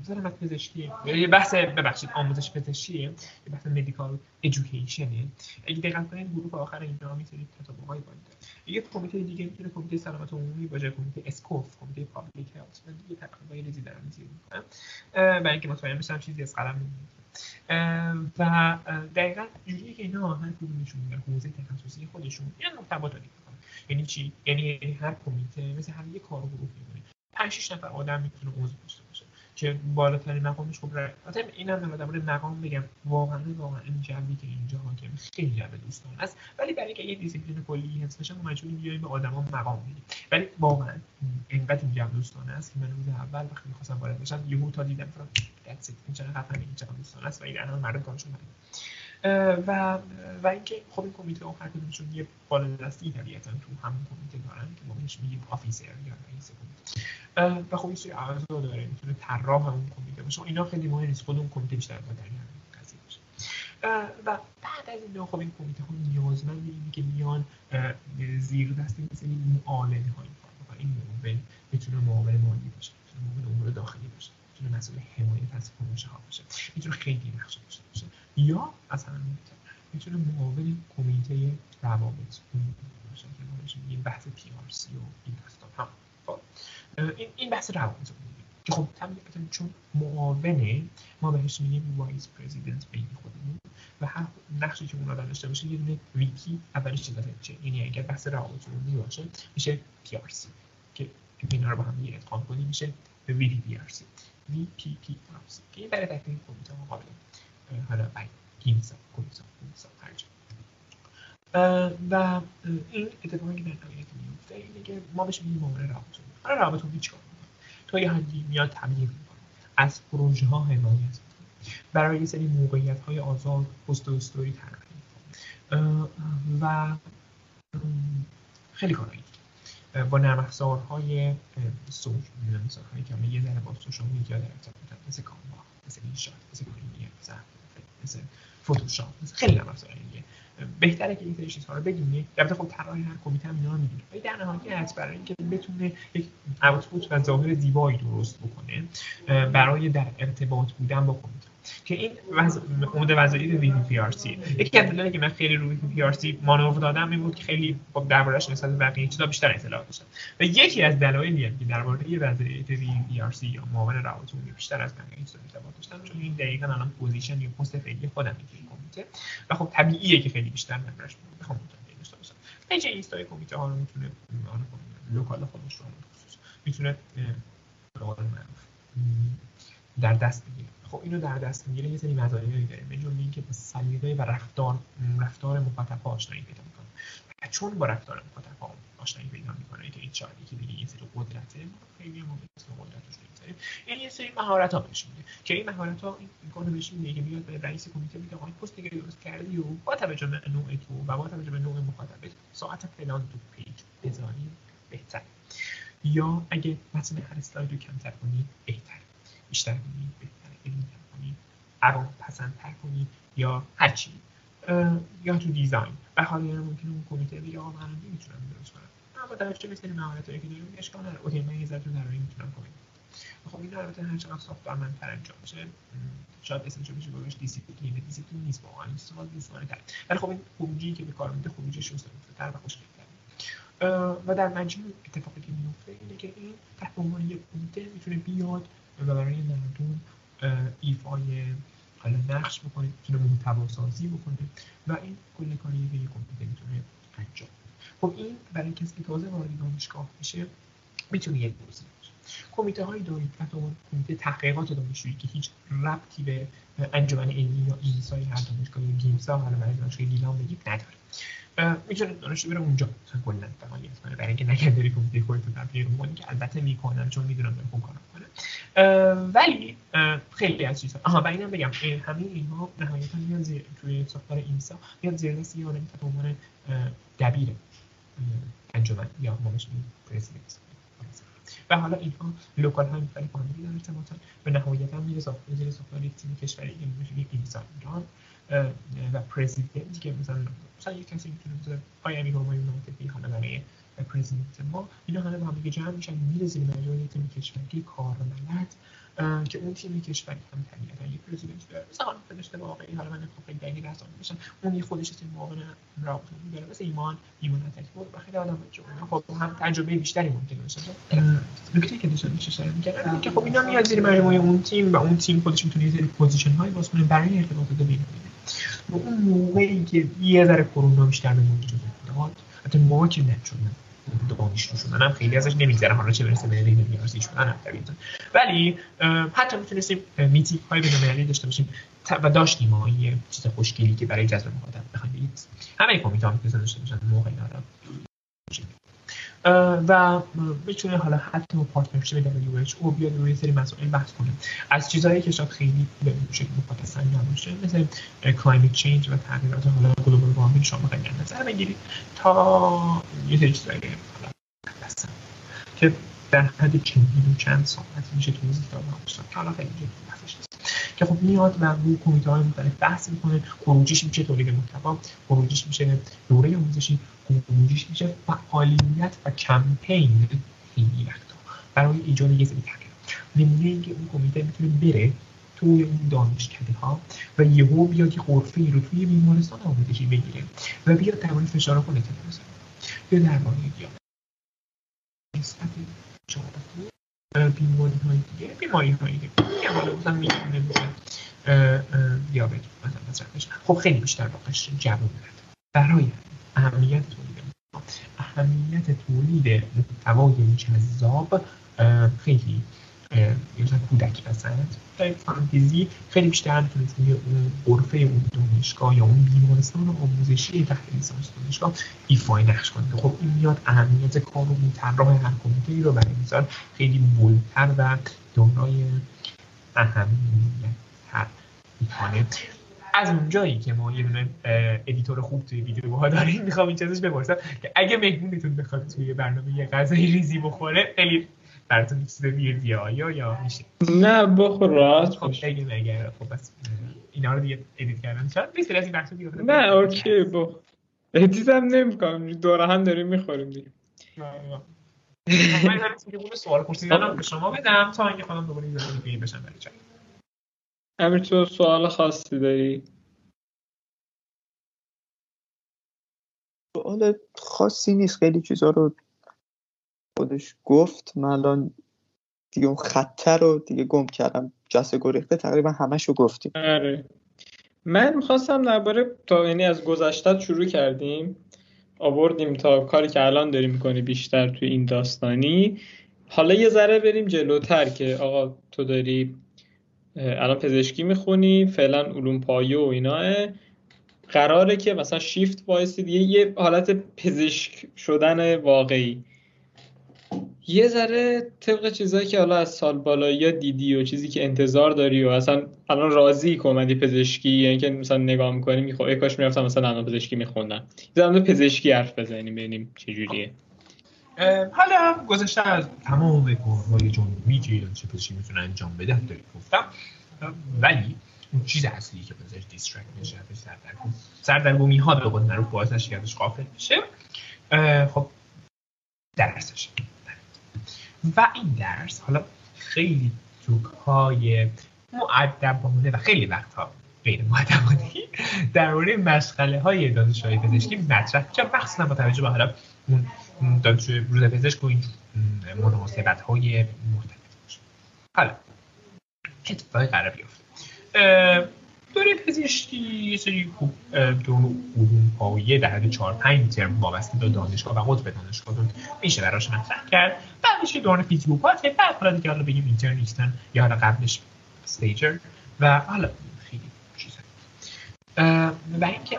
سلامت پزشکی یه بحث ببخشید آموزش پزشکیه یه بحث medical education ه اگه دقت کنید گروه آخر اینجا می‌تونید کتاب‌های باید یه کمیته دیگه می‌تونه کمیته سلامت عمومی باشه کمیته اسکوف کمیته پابلیک هلت من دیگه تقریبا ریزی دارم می‌ذارم می‌کنم. برای اینکه مطمئن بشم چیزی از قلم و دقیقا جوریه که اینا هر کدومشون در حوزه تخصصی خودشون یه می‌کنن. یعنی چی؟ یعنی هر کمیته مثل هر یه کارگروه میمونه. 5 6 نفر آدم می‌تونه عضو داشته باشه. که بالاترین مقامش خب البته اینم در مورد مقام بگم واقعا واقعا این جوی که اینجا حاکم خیلی جو دوستان است. ولی برای اینکه یه دیسیپلین کلی حفظ بشه ما مجبوریم بیایم به آدما مقام بدیم. ولی واقعا اینقدر این جو دوستانه است که من روز اول وقتی می‌خواستم وارد بشم یهو تا دیدم دست این چقدر خفن این چقدر دوستانه است و این الان مردم کارشون و و اینکه خب این کمیته ها هر کدومشون یه بالادستی طبیعتا تو همون کمیته دارن که ما بهش میگیم officer یا رئیس کمیته. و خب این سری اعضا داره می‌تونه طراح همون کمیته باشه. اینا خیلی مهم نیست خود اون کمیته بیشتر باید در قضیه باشه و بعد از این خب این کمیته ها نیازمند اینه که میان زیر دست این معاونه هایی این معاون می‌تونه معاون مالی باشه می‌تونه معاون امور داخلی باشه. می‌تونه مسئول حمایت از پروژه ها باشه. می‌تونه خیلی نقش داشته باشه. یا از همه می‌تونه معاون کمیته روابط باشه که ما بحث پی آر سی و این داستان هم. این این بحث روابط که خب طبیعتا چون معاونه ما بهش میگیم وایس پرزیدنت بین خودمون و هر نقشی که اون آدم داشته باشه یه دونه ویپی اولش چیزا چه یعنی اگر بحث روابط عمومی باشه میشه پی آر سی که اینا رو با هم ادغام کنیم میشه وی پی آر سی این برای تکلیف کمیته قابل حالا بای گیمزا کمیسا کمیسا هر و این اتفاقی که در نهایت میفته اینه که ما بهش میگیم معامله روابط عمومی حالا روابط عمومی چیکار تا یه حدی میاد تبلیغ می‌کنه از پروژه ها حمایت برای یه سری موقعیت های آزاد پست و استوری طراحی و خیلی کارایی. با نرم افزارهای سوش هایی که یه ذره با سوشال میدیا در ارتباطن مثل کانوا مثل اینشات مثل پریمیر مثل فوتوشاپ مثل خیلی نرم افزارهای بهتره که این سری چیزها رو بدونی. البته خب طراح هر کمیته هم اینا رو می‌دونه. ولی در نهایت برای اینکه بتونه یک output و ظاهر زیبایی درست بکنه برای در ارتباط بودن با کمیته. که این وز... عمده وظایف VPRC یکی از دلایلی که من خیلی روی VPRC مانور دادم این بود که خیلی خب دربارش نسبت بقیه چیزا بیشتر اطلاع داشتم. و یکی از دلایلی که درباره وظایف VPRC یا معاون روابط عمومی بیشتر از بقیه چیزا اطلاع داشتم چون این دقیقاً الان position یا پست فعلی خودم توی کمیته و خب طبیعیه که خیلی بیشتر نمرش بخوام داشته باشم page اینستای کمیته ها رو می‌تونه local خودش رو می‌تونه در دست بگیره. خب اینو در دست می‌گیره یه سری مزایایی داره از جمله اینکه با سلیقه و رفتار رفتار مخاطب آشنایی پیدا می‌کنه. و چون با رفتار مخاطب آشنایی پیدا می‌کنه که این شاید که بگی این سری قدرته خیلی ما اسم قدرتش نمی‌ذاریم یعنی یه سری مهارت ها بهش میده. که این مهارت ها این کنه بهش میده که میاد به رئیس کمیته میگه آقا پست دیگه درست کردی و با توجه به نوع تو و با توجه به نوع مخاطب ساعت فلان تو page بذاری بهتر. یا اگه متن هر اسلاید رو کمتر کنی بهتر. بیشتر کنی بهتر. علمی کنی عوام پسندتر کنی یا هرچی. یا تو design. و حالا ممکنه اون کمیته بگه آقا من نمی‌تونم درست کنم. اما در یه سری مهارتایی که داریم اشکال نداره. okay من یه ذره تو طراحی می‌تونم کنم. خب این البته هر چقدر ساختارمندتر انجام میشه. شاید اسمش بشه بهش دیسیپلین. دیسیپلین نیست واقعا. این سوال دوستانه تر ولی خب این خروجی که به کار میده خروجش تر و خوشگل‌تر و در مجموع اتفاقی که میفته اینه که این تحت عنوان یک کمیته می‌تونه بیاد و برای مردم ایفای حالا نقش بکنه می‌تونه محتوا سازی بکنه و این کل کاری که یک کمیته می‌تونه انجام خب این برای کسی که تازه وارد دانشگاه میشه می‌تونه یک گزینه باشه کمیته های حتی کمیته تحقیقات دانشجویی که هیچ ربطی به انجمن علمی یا ایسای هر دانشگاه گیمسا حالا برای دانشگاه گیلان بگید نداره. می‌تونه دانشجو بره اونجا. کلا فعالیت کنه. برای اینکه نگه داری کمیته خودت رو تبلیغ می‌کنی که البته می‌کنن چون می‌دونم داره خوب کار کنه ولی خیلی از چیزها آها و اینم بگم همه اینها نهایتا میاد زیر توی ساختار اینسا میاد زیر دست یه آدمی به عنوان دبیر انجمن یا ما بهش پرزیدنت. و حالا اینها لوکال های مختلف با هم در ارتباطن. و نهایتا میره زیر ساختار یک تیم کشوری اینسا ایران و پرزیدنت که مثلا مثلا یک کسی می‌تونه مثلا آی امیر همایون حالا برای پرزیدنت ما. اینا همه با هم دیگه جمع میشن میره زیر مجموعه تیم کشوری کارمند که اون تیم کشوری هم طبیعتا یه پرزیدنت داره. مثلا حالا فرشته واقعی حالا من خب خیلی دیگه بحث میشن اون یه خودش تیم معاون رابطه داره. مثل ایمان ایمان تکبر و خیلی آدم جوان خب هم تجربه بیشتری ممکنه باشه. نکته که داشتم میشه اشاره می‌کردم که خب اینا میاد زیر مجموعه اون تیم و اون تیم خودش می‌تونه یه سری position های باز کنه برای ارتباطات بین و اون موقعی که یه ذره کرونا بیشتر به موجود داد حتی ما که چون دانشجو شدن. هم خیلی ازش نمیگذره حالا چه برسه به ریاضی شدن هم طبیعتا ولی حتی می‌تونستیم میتینگ های بین‌المللی داشته باشیم. و داشتیم ما یه چیز خوشگلی که برای جذب مخاطب بخوایم بگید همه کمیته ها می‌تونن داشته باشن. موقع و می‌تونه حالا حتی با partnership WHO بیاد روی سری مسائل بحث کنه. از چیزهایی که شاید خیلی به شکل مخاطب نباشه مثل climate change و تغییرات حالا global warming شما خیلی نظر بگیرید تا یه سری چیزایی که در حد چندین و چند ساعت میشه توضیح داد که حالا خیلی جدی بحثش که خب میاد و روی کمیته های مختلف بحث می‌کنه خروجیش میشه تولید محتوا خروجیش میشه دوره آموزشی خروجیش میشه فعالیت و کمپین خیلی وقتا برای ایجاد یه سری تغییر نمونه اینکه اون کمیته می‌تونه بره توی اون دانشکده ها و یهو بیاد یه غرفه ای رو توی بیمارستان آموزشی بگیره و بیاد درباره فشار خون اطلاع بزنه یا درباره یا نسبت بیماری های دیگه بیماری های دیگه حالا مثلا می‌تونه دیابت مثلا مثلا خب خیلی بیشتر واقعش جواب برای اهمیت اهمیت تولید محتوای جذاب خیلی مثلا کودک پسند در فانتزی خیلی بیشتر می‌تونید اون غرفه اون دانشگاه یا اون بیمارستان آموزشی تحت لیسانس دانشگاه ایفای نقش کنید خب این میاد اهمیت کار و طراح هر کمیته رو برای مثال خیلی بلتر و دارای اهمیت تر می‌کنه. از اونجایی که ما یه دونه editor خوب توی ویدیو ها داریم می‌خوام این چیزش بپرسم که اگه مهمونتون بخواد توی برنامه یه غذای ریزی بخوره خیلی براتون چیز weird یه آیا یا میشه. نه بخور راحت خب اگه مگر خب بس اینا رو دیگه edit کردن. شاید نیست از این بحث دیگه نه okay بخ edit هم نمی‌کنم. دوره هم داریم می‌خوریم دیگه. <laughs> من همین سوال پرسیدن به شما بدم تا اینکه خودم دوباره این بشم برای امیر تو سوال خاصی داری؟ سوال خاصی نیست خیلی چیزا رو خودش گفت. من الان دیگه اون خطر رو دیگه گم کردم. جسه گریخته تقریبا همش رو گفتیم. آره. من می‌خواستم درباره تا یعنی از گذشته شروع کردیم. آوردیم تا کاری که الان داری می‌کنی بیشتر توی این داستانی. حالا یه ذره بریم جلوتر که آقا تو داری الان پزشکی می‌خونی فعلا علوم پایه و ایناه قراره که مثلا شیفت وایسی دیگه یه حالت پزشک شدن واقعی. یه ذره طبق چیزایی که حالا از سال بالایی دیدی و چیزی که انتظار داری و اصلا الان راضی کمدی پزشکی یعنی که مثلا نگاه می‌کنی می‌خوای کاش می‌رفتم مثلا الان پزشکی میخوندم یه پزشکی حرف بزنیم ببینیم چجوریه. حالا گذشته از تمام کارهای جنوبی که پزشکی می‌تونه انجام بده داری گفتم. ولی اون چیز اصلی که بزرگ دیسترکت میشه سردرگم سردرگمی ها به قول معروف باعث نشه که قافل میشه خب درسش. و این درس حالا خیلی توک های معدبانه و خیلی وقتها غیر معدبانه درباره مشغله های دانشجوهای پزشکی مطرح میشه. مخصوصا با توجه به حالا اون دانشجوی روز پزشک و این مناسبت های مرتبط حالا چه اتفاقی قرار بیفته. دوره پزشکی یه سری دور علوم پایه در حد 4 5 ترم وابسته به دانشگاه و قطب دانشگاه میشه براش مطرح کرد. بعدش که دوران فیزیوپات بعد حالا دیگه حالا بگیم اینترنیستن یا حالا قبلش استیجر و حالا و اینکه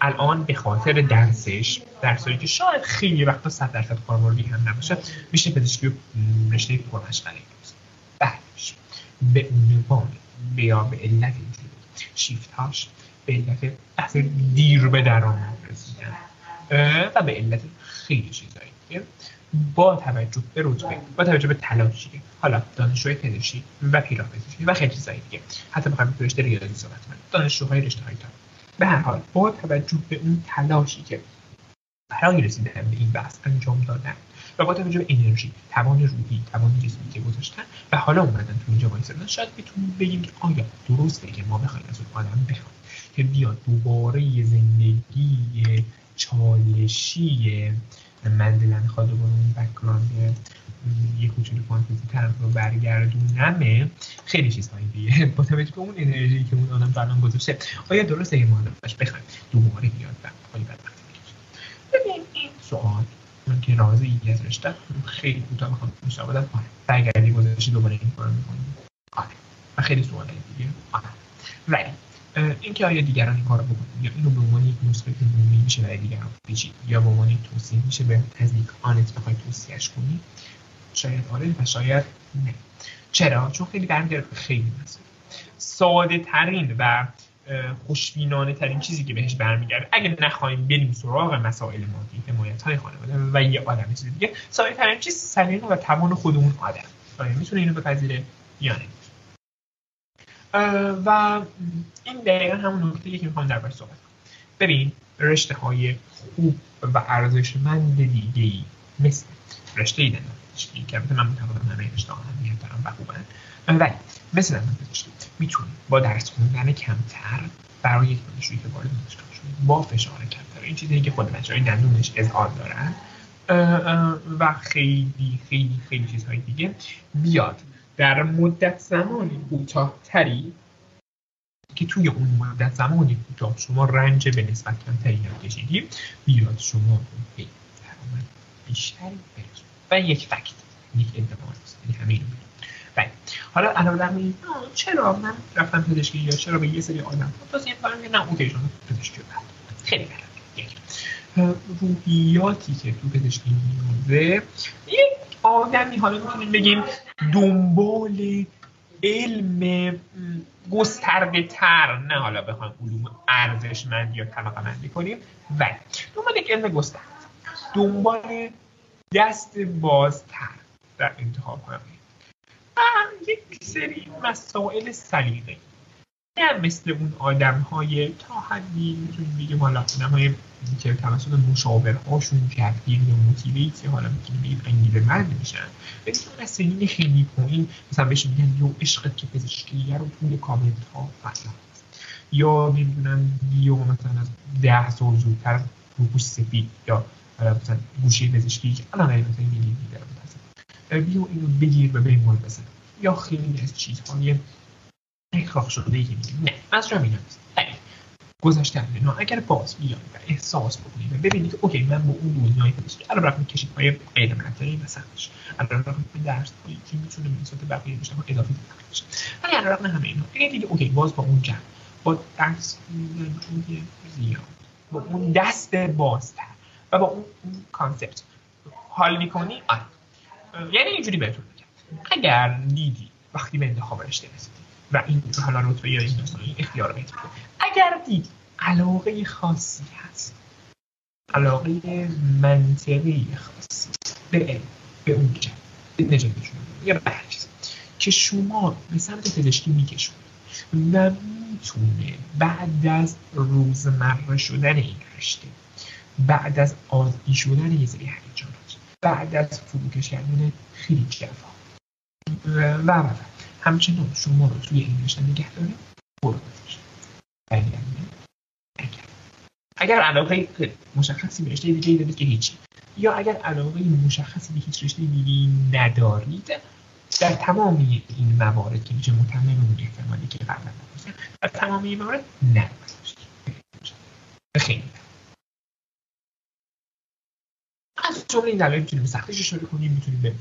الان به خاطر درسش درسایی که شاید خیلی وقتا 100 درصد کاربردی هم نباشه میشه پزشکی رشته پرمشغله بعدش به عنوان بیا به علت شیفت هاش به علت بحث دیر به درآمد رسیدن و به علت خیلی چیزایی با توجه به رتبه با توجه به تلاشی حالا دانشجوی پزشکی و پیراپزشکی و خیلی چیزایی دیگه. حتی بخوایم تو رشته ریاضی صحبت کنیم دانشجوهای رشته های به هر حال با توجه به اون تلاشی که برای رسیدن به این بحث انجام دادن و با توجه به انرژی توان روحی توان جسمی که گذاشتن و حالا اومدن تو اینجا وایسادن شاید بتونیم بگیم که آیا درسته که ما بخوایم از اون آدم بخوایم که بیاد دوباره زندگی چالشی من دلن خواد با اون بکراند یه کوچولو فانتزی طرف رو برگردونمه خیلی چیزهایی دیگه. با توجه به اون انرژی که اون آدم برنامه گذاشته آیا درسته ما ازش بخوایم دوباره بیاد و خیلی بدبختی ببین این سوال من که رازی از رشته خیلی کوتاه می‌خوام میشه بدم آره. برگردی گذاشتی دوباره این کارو می‌کنی. آره. و خیلی سوال دیگه. آره. ولی اینکه آیا دیگران این کارو بکنن؟ یا اینو به عنوان یک نسخه عمومی میشه برای دیگران یا به عنوان توصیه میشه به نزدیکانت بخوای توصیهش کنی؟ شاید آره و شاید نه. چرا؟ چون خیلی برمیگرده خیلی مسئله ساده ترین و خوشبینانه ترین چیزی که بهش برمیگرده اگه نخواهیم بریم سراغ مسائل مادی حمایت های خانواده و یه آدم چیز دیگه ساده ترین چیز سلیقه و توان خودمون آدم. آیا می‌تونه اینو بپذیره یا نه؟ و این دقیقا همون نکته که می‌خوام در صحبت ببین رشته های خوب و ارزشمند دیگه ای مثل رشته دندان پزشکی که من معتقدم همه رشته هم دارم و خوبن. ولی مثل دندان پزشکی می‌تونی با درس خوندن کمتر برای یک دانشجویی که وارد دانشگاه شده با فشار کمتر. این چیزی که خود بچه‌های دندونش اظهار دارن. و خیلی خیلی خیلی چیزهای دیگه بیاد. در مدت زمانی کوتاهتری که توی اون مدت زمانی کوتاه شما رنج به نسبت کمتری کشیدیم بیاد شما به درآمد بیشتری برسون. و یک فکت یک ادعا یعنی همین بله. حالا علاوه بر چرا من رفتم پزشکی یا چرا به یه سری آدم توصیه می‌کنم نه اوکی شما پزشکی بعد خیلی یک. روحیاتی که تو پزشکی نیازه یک آدمی. حالا می‌تونیم بگیم دنبال علم گسترده تر نه حالا بخوایم علوم ارزشمند یا طبقه بندی کنیم. ولی دنبال یک علم گسترده. دنبال دست بازتر در انتخاب کنم یک سری مسائل سلیقه نه مثل اون آدم های تا حدی می‌تونیم بگیم حالا آدم های که توسط مشاورهاشون جدگیر یا موتیویت حالا می‌تونیم بگیم انگیزه مند میشن. ولی اون از سنین خیلی پایین مثلا بهش میگن یو عشقت که پزشکی رو توی کامنت ها فعلا یا نمی‌دونم یا مثلا از ده سال زودتر روپوش سفید یا مثلا گوشه پزشکی که الان مثلا میگیم بیا اینو بگیر و به بزن. یا خیلی از چیزهای اکراف شده ای که نه از را نیست. گذشته نه. اگر باز بیاید و احساس بکنید و ببینید اوکی من با اون دنیای پزشکی علاوه بر کشید های غیر منطقی مثلاش علاوه بر درس هایی که می‌تونه به بقیه بشه اضافه داشته باشه. ولی علاوه همه اینا اگه دیگه اوکی باز با اون جمع با درس خوندن زیاد با اون دست بازتر و با اون کانسپت حال می‌کنی آره. یعنی اینجوری بهتون میگم اگر دیدی وقتی به انتخاب رشته رسیدی و این حالا رتبه یا این اختیار بهت اگر دیدی علاقه خاصی هست علاقه منطقی خاصی به به اون به نجاتشون یا به هر چیز که شما به سمت پزشکی میکشون و می‌تونه بعد از روزمره شدن این رشته بعد از عادی شدن یه سری هیجانات بعد از فروکش کردن خیلی جفا و و همچنان شما رو توی این رشته نگه داره برو اگر اگر علاقه مشخصی به رشته دیگه دارید که هیچی یا اگر علاقه مشخصی به هیچ رشته دیگه ندارید در تمام این موارد که میشه متمم اون احتمالی که قبلا در تمام این موارد نباشید خیلی از جمله این دلایل می‌تونیم به سختیش اشاره کنیم می‌تونیم به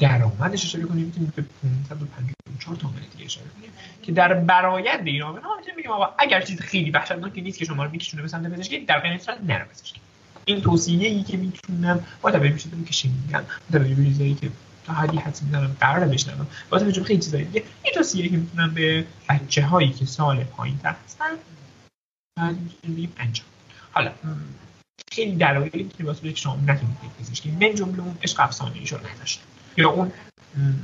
درآمدش اشاره کنیم می‌تونیم به 554 تومن دیگه اشاره کنیم که در به این آمد می‌تونیم بگیم آقا اگر چیز خیلی وحشتناکی نیست که شما رو میکشونه به سمت پزشکی در غیر صورت نرو پزشکی. این توصیه ای که می‌تونم با توجه به چیزایی که شنیدم با توجه به چیزایی که تا حدی حدس می‌زنم قرار بشنوم با توجه به خیلی چیزایی دیگه این توصیه که می‌تونم به بچه هایی که سال پایین تر هستن انجام. حالا خیلی دلایلی که واسه که شما نتونید پزشکی من جمله اون عشق افسانه‌ای رو نداشتم. یا اون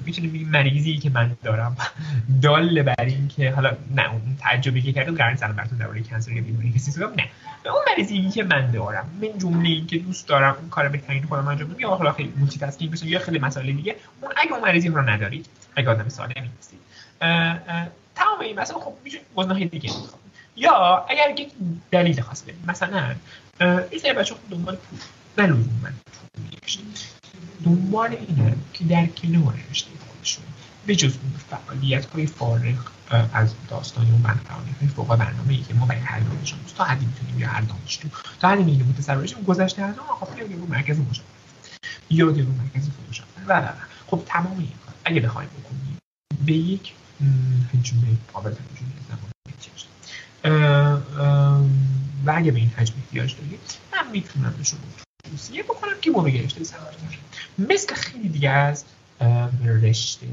می‌تونیم بگیم مریضی که من دارم. دال بر این که حالا نه اون تعجبی که کردم قرار سلام براتون درباره کنسر یا بیماری کسی نه اون مریضی که من دارم من جمله ای که دوست دارم اون کار بهترین کنم انجام بدم یا حالا خیلی مولتی تاسکینگ بشه یا خیلی مسائل دیگه اون اگه اون مریضی رو ندارید اگه آدم سالمی هستید تمام این مسائل خب می‌تونید گزینه‌های دیگه یا اگر یک دلیل خاص مثلا این سری بچه خود دنبال پول. من دنبال اینه که در کنار رشته خودشون جز اون فعالیت های فارغ از داستانی و برنامه های فوق برنامه ای که ما برای هر دانشان تا حدی می‌تونیم یا هر دانشجو تا حدی می‌تونیم متصور گذشته از اون آقا یا رو مرکز مشاوره یا رو مرکز مشاوره و و خب تمام این کار. اگه بخوایم بکنیم به یک حجم قابل توجه زمان و اگه به این حجم احتیاج دارید من می‌تونم به شما توصیه بکنم که برو یه رشته مثل خیلی دیگه از رشته.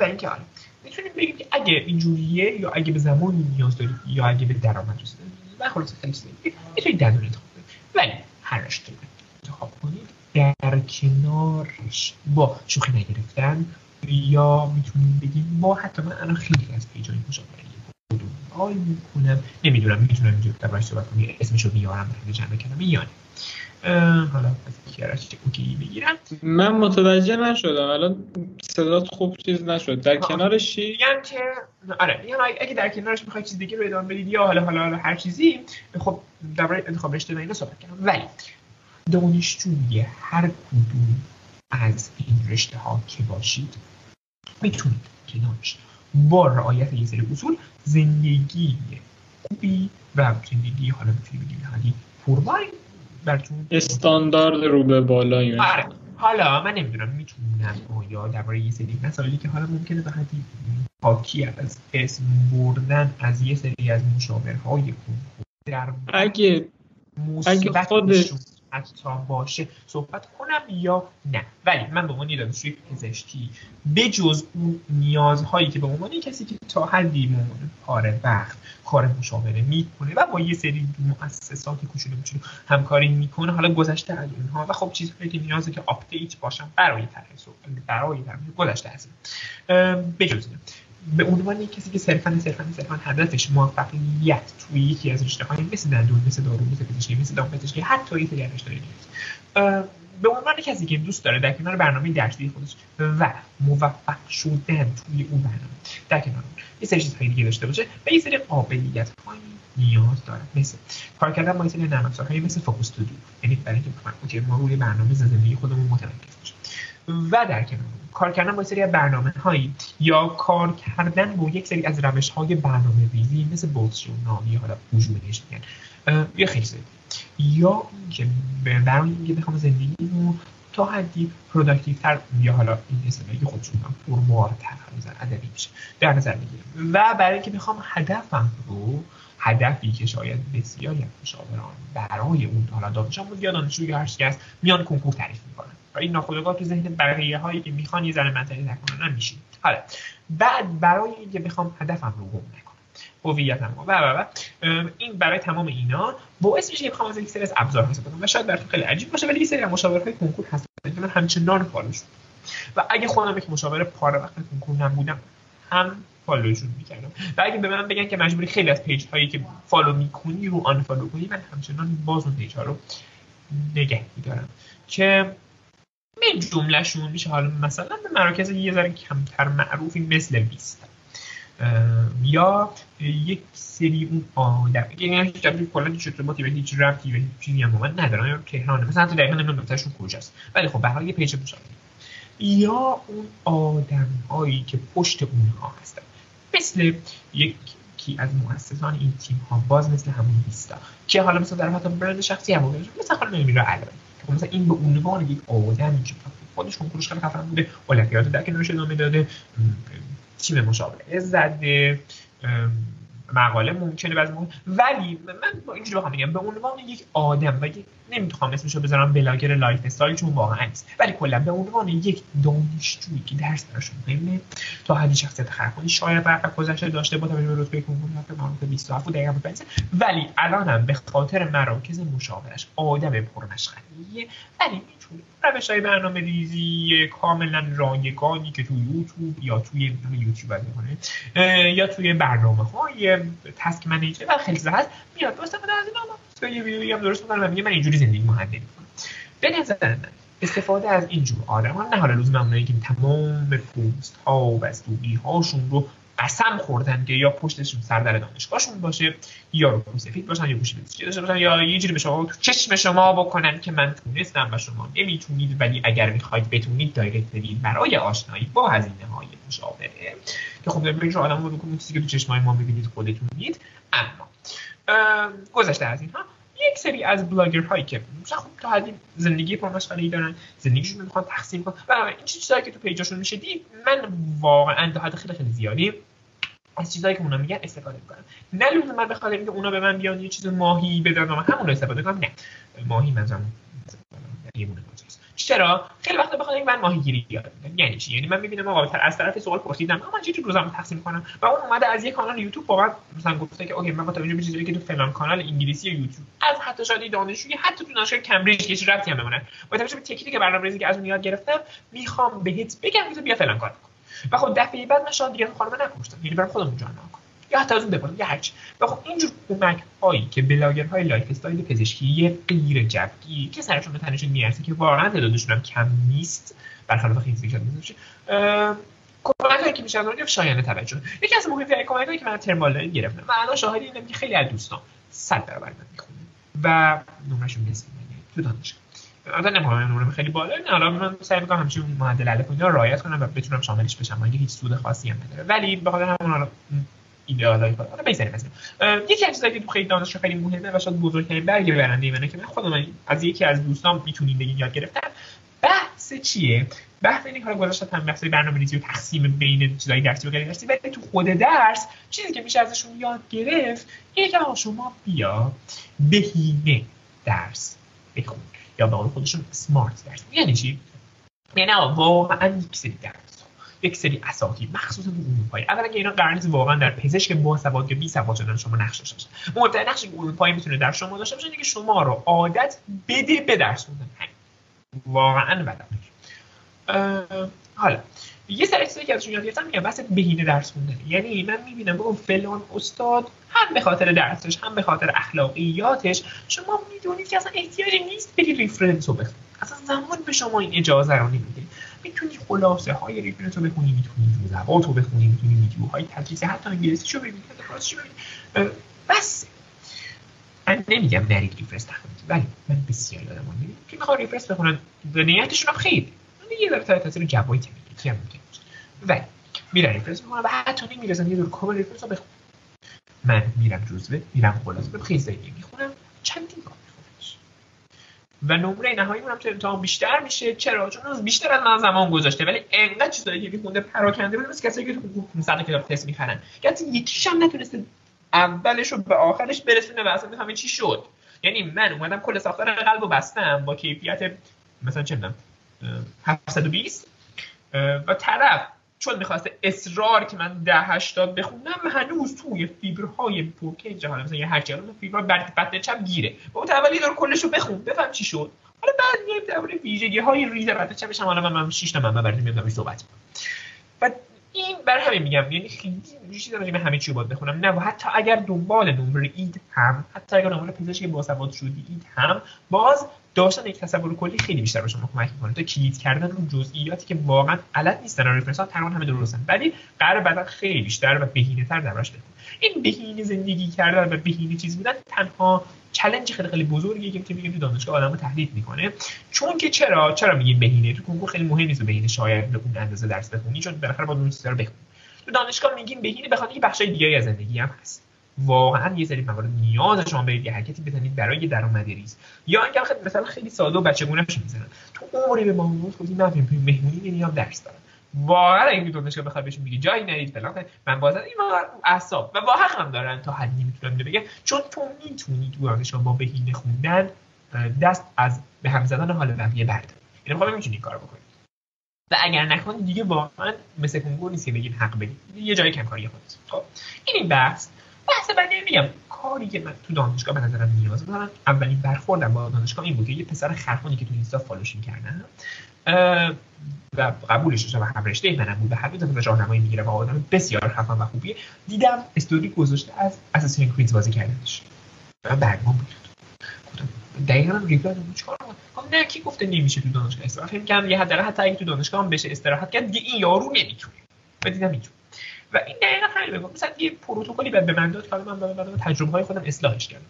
و اینکه حالا می‌تونیم بگیم که اگه اینجوریه یا اگه به زمانی نیاز دارید یا اگه به درآمد رسیدید و خلاص خیلی چیزا می‌تونید در انتخاب کنید ولی هر رشته انتخاب کنید در کنارش با شوخی نگرفتن یا می‌تونیم بگیم با حتی من الان خیلی از پیجای مشاوره دنبال می‌کنم. نمی‌دونم می‌تونم اینجا دربارش صحبت کنم اسمشو بیارم در جمع کلمه یا حالا از کیارش اوکی بگیرم. من متوجه نشدم. الان صدات خوب چیز نشد. در کنارش چی؟ میگم که آره میگم اگه در کنارش می‌خوای چیز دیگه رو ادامه بدید یا حالا حالا هر چیزی خب درباره انتخاب رشته و اینا صحبت کردم. ولی دانشجوی هر کدوم از این رشته ها که باشید می‌تونید کنارش با رعایت یه سری اصول زندگی خوبی و زندگی حالا می‌تونی بگیم حالی پرباری براتون استاندارد رو به بالا آره. حالا من نمی‌دونم می‌تونم آیا درباره یه سری مسائلی که حالا ممکنه به حدی حاکی از اسم بردن از یه سری از مشاورهای در اگه اگه خودش حتی باشه. صحبت کنم یا نه. ولی من به عنوان دانشجوی پزشکی بجز اون نیازهایی که به عنوان کسی که تا حدی عنوان کار وقت کار مشاوره می‌کنه و با یه سری مؤسسات کوچولو کوچولو همکاری می‌کنه حالا گذشته از اونها و خب چیزهایی که نیازه که آپدیت باشم برای طرح برای طرح گذشته هست بجز به عنوان کسی که صرفا صرفا صرفا هدفش موفقیت توی یکی از رشته های مثل دندون مثل دارو مثل پزشکی مثل دامپزشکی حتی یه سری رشته به عنوان کسی که دوست داره در کنار برنامه درسی خودش و موفق شدن توی اون برنامه در کنار یه سری چیزهای دیگه داشته باشه و یه سری قابلیت هایی نیاز داره. مثل کار کردن با یه سری نرم مثل Focus To-Do. یعنی برای اینکه ما روی برنامه زندگی خودمون متمرکز باشیم و در کنار کار کردن با سری برنامه هایی یا کار کردن با یک سری از روش های برنامه ریزی مثل bullet journaling حالا وجود بهش میگن یا خیلی زیاد. یا اینکه برای اینکه بخوام زندگی رو تا حدی productive تر یا حالا این اصطلاحی خودشون پربارتر نظر ادبی میشه در نظر می‌گیرم و برای اینکه بخوام هدفم رو هدفی که شاید بسیاری از مشاوران برای اون حالا دانش آموز یا دانشجو یا هر میان کنکور تعریف می‌کنن. و این ناخودآگاه تو ذهن بقیه هایی که می‌خوان یه ذره منطقی نکنن میشین حالا بعد برای اینکه بخوام هدفم رو گم نکنم هویتم و و این برای تمام اینا باعث میشه که بخوام از یک سری از ابزار استفاده کنم. و شاید براتون خیلی عجیب باشه ولی یه سری از مشاورهای کنکور هستن. که من همچنان فالوشون و اگه خودم یک مشاور پاره وقت کنکور نبودم هم follow شون می‌کردم. و اگه به من بگن که مجبوری خیلی از page هایی که follow می‌کنی رو unfollow کنی من همچنان باز اون page ها رو نگه میدارم که من جملهشون میشه. حالا مثلا به مراکز یه ذره کمتر معروفی مثل بیست. یا یک سری اون آدم. یعنی کلا هیچ ارتباطی به هیچ ربطی به هیچ چیزی هم من ندارم یا تهرانه؟ مثلا حتی دقیقا نمی‌دونم دفترشون کجاست. ولی خب به هر یه page مشابه یا اون آدم هایی که پشت اونها هستن. مثل یکی از مؤسسان این تیم ها باز مثل همون بیستا که حالا مثلا در حتی برند شخصی هم مثلا خانم میرا علوی مثلا این به عنوان یک آدمی که خودش کنکورش خیلی خفن بوده المپیاد در کنارش ادامه داده تیم مشابه زده مقاله ممکنه بعضی ولی من اینجوری بخوام بگم به عنوان یک آدم و یک نمی‌تونم اسمش رو بذارم blogger lifestyle چون واقعا نیست. ولی کلا به عنوان یک دانشجویی که درس براش مهمه تا حدی شخصیت خرخونی شاید در گذشته داشته با توجه به رتبه کنکور رفته مربوط 27 بود دقیقاً ولی الانم به خاطر مراکز مشاورش آدم پرمشغلیه ولی روش های برنامه ریزی کاملا رایگانی که توی یوتیوب یا توی یوتیوب کنه یا توی برنامه های تسک منیجر و خیلی هست میاد استفاده از اینا یه ویدیویی هم درست می‌کنم و من اینجوری زندگی مهندسی می‌کنم به نظر من استفاده از اینجور آدم ها نه حالا لزوما اونایی که تمام پوست ها و بستوبی هاشون رو قسم خوردن که یا پشتشون سردر دانشگاهشون باشه یا رو سفید باشن یا گوشی داشته باشن یا یه جوری به شما تو چشم شما بکنن که من تونستم و شما نمی‌تونید ولی اگر می‌خواید بتونید دایرکت بدید برای آشنایی با هزینه های مشاوره که خب داریم رو آدم رو بکنید چیزی که تو چشم های ما ببینید خودتونید. اما گذشته از اینها. یک سری از بلاگر هایی که خب تا حدی زندگی پرمشغله دارن زندگیشون می‌خوان تقسیم کنن. و این چیزهایی که تو پیجاشون میشه دید من واقعا تا حد خیلی خیلی زیادی از چیزایی که اونا میگن استفاده می‌کنم. نه لزوما من بخاطر اینکه اونا به من بیان یه چیز ماهی بدن و من همون رو استفاده کنم نه. ماهی منظورم یه چرا؟ خیلی وقتا بخاطر اینکه من ماهیگیری یاد یعنی چی؟ یعنی من می‌بینم آقا از طرف سوال پرسیدم من چه روزم تقسیم کنم؟ و اون اومده از یه کانال یوتیوب با من مثلا گفته که اوکی من با توجه به که تو فلان کانال انگلیسی یوتیوب از حتی شاید دانشجوی حتی تو دانشگاه کمبریج هیچ ربطی هم بمونه با توجه به تکنیک برنامه‌ریزی که از اون یاد گرفتم می‌خوام بهت بگم که بیا فلان کار و خب دفعه بعد من شاید دیگه خانم نکشتم. یعنی برام خودم جان نکنم یا حتی از اون بپرم یا هرچی و خب اینجور کمک هایی که بلاگرهای لایف استایل پزشکی غیر جبگی که سرشون به تنشون می‌رسه که واقعا تعدادشون هم کم نیست برخلاف خیلی زیاد میشه کمک هایی که میشن رو شایانه توجه. یکی از مهمترین کمک هایی که من ترمال گرفتم. من الان شاهدی اینم که خیلی از دوستان صد برابر من می‌خونه و نمرشون نصف تو دانشگاه. البته نمی‌خوام نمره خیلی بالا نه حالا من سعی می‌کنم همیشه معدل الف رعایت کنم و بتونم شاملش بشم. اگه هیچ سود خاصی هم نداره ولی به خاطر همون ایدئالای خودم حالا بگذاریم از یکی از چیزایی که تو خیلی دانشگاه خیلی مهمه و شاید بزرگترین برگ برنده منه که من خودم از یکی از دوستان می‌تونیم بگیم یاد گرفتم. بحث چیه؟ بحث اینه که گذاشتم هم بحث برنامه‌ریزی و تقسیم بین چیزای درسی و غیر درسی تو خود درس چیزی که میشه ازشون یاد گرفت اینه که شما بیا بهینه درس بخون یا به قول خودشون سمارت درس. یعنی چی؟ یعنی واقعا یک سری درس. یک سری اساطیر مخصوصا تو اروپایی. اولا که اینا قرار نیست واقعا در پزشک با سواد یا بی سواد شدن شما نقش داشته باشه مهمترین نقشی که اروپایی می‌تونه در شما داشته باشه که شما رو عادت بده به درس خوندن. واقعا بدم. حالا یه سری چیزایی که ازشون یاد گرفتم میگم بحث بهینه درس خوندن. یعنی من می‌بینم بگم فلان استاد هم به خاطر درسش هم به خاطر اخلاقیاتش شما می‌دونید که اصلا احتیاجی نیست بری reference رو بخونید اصلا زمان به شما این اجازه رو نمیده. می‌تونی خلاصه های reference رو بخونی می‌تونی جزوات رو بخونی می‌تونی ویدیوهای تدریسی حتی انگلیسی رو ببینید بس. من نمیگم نرید reference نخونید ولی من بسیار یادم میاد که می‌خوام reference بخونن. نیتشون هم خیلی. یه ذره تحت تاثیر جوایی که میگه ممکن ولی میرن reference می‌کنن و حتی نمی‌رسن یه دور کامل reference رو بخونن. من میرم جزوه میرم خلاصه به زیادی می‌خونم. چندین بار. و نمره نهایی هم تو امتحان بیشتر میشه. چرا؟ چون بیشتر از من زمان گذاشته. ولی انقدر چیزایی که میخونده پراکنده بود. مثل کسایی که 500 کتاب تست می‌خرن. که یکیش هم نتونسته اولش رو به آخرش برسونه و اصلا بفهمه چی شد. یعنی من اومدم کل ساختار قلب رو بستم با کیفیت مثلا چه می‌دونم 720 و طرف چون می‌خواسته اصرار که من ده هشتاد بخونم هنوز توی فیبرهای پورکنژ حالا مثلا یه هرچی حالا فیبر بعد بطن چپ گیره. بابا اول یه بار کلش رو بخون بفهم چی شد. حالا بعد میایم درباره ویژگی های ریز بطن چپش هم حالا من 6 تا منبع براتون میاد صحبت. و این بر همین میگم یعنی خیلی چیزی راجع به همه چی باید بخونم. نه و حتی اگر دنبال نمره اید هم حتی اگر دنبال پزشک باسواد شدی اید هم باز داشتن یک تصور کلی خیلی بیشتر به شما کمک می‌کنه. تا کلید کردن رو جزئیاتی که واقعا غلط نیستن رفرنس ها تقریبا همه درستن. ولی قرار بعدا خیلی بیشتر و بهینه تر بخون این بهینه زندگی کردن و بهینه چیز بودن تنها چلنج خیلی خیلی بزرگیه که میگیم تو دانشگاه آدمو تهدید می‌کنه. چون که چرا؟ چرا میگیم بهینه؟ تو کنکور خیلی مهم نیست بهینه شاید بخون اندازه درس بخونی چون بالاخره با اون چیزا رو بخونی. تو دانشگاه میگیم بهینه بخاطر اینکه بخشای دیگه از زندگی هم هست. واقعا یه سری موارد نیاز شما یه حرکتی بزنید برای درآمد ریز. یا اینکه خیلی مثلا خیلی ساده و بچگونه‌اش می‌زنن تو عمری به ما گفتی من مهمونی نمیام درس دارم. واقعا این دانشگاه بخواد بهشون میگه جایی نرید فلان من بازن این اعصاب و با هم دارن تا حدی می‌تونم بگم. چون تو می‌تونی تو دانشگاه با بهینه خوندن دست از به هم زدن حال بقیه برداری. یعنی خب می‌تونی کار بکنی. و اگر نکنی دیگه واقعا مثل کنکور نیست که بگید حق بدید یه جای کم کاری خودت. خب این این بحث. بحث بعدی میگم کاری که من تو دانشگاه به نظرم نیاز دارم اولین برخوردم با دانشگاه این بود که یه پسر خرخونی که تو اینستا فالوشین کردن و قبولش داشتم و هم رشته منم بود. و هر دو دفعه راهنمایی می‌گیره و آدم بسیار خفن و خوبیه. دیدم استوری گذاشته از اساسین کریدز بازی کردنش. و برگمان بود. دقیقا ریپلای دادم. چیکار کنم؟ نه کی گفته نمیشه تو دانشگاه استراحت؟ فکر کردم یه حداقل حتی اگه تو دانشگاه هم بشه استراحت کرد دیگه این یارو نمی‌تونه. و دیدم می‌تونه. و این دقیقا همین بگم مثلا یه پروتکلی به من داد که من بعد تجربه های خودم اصلاحش کردم.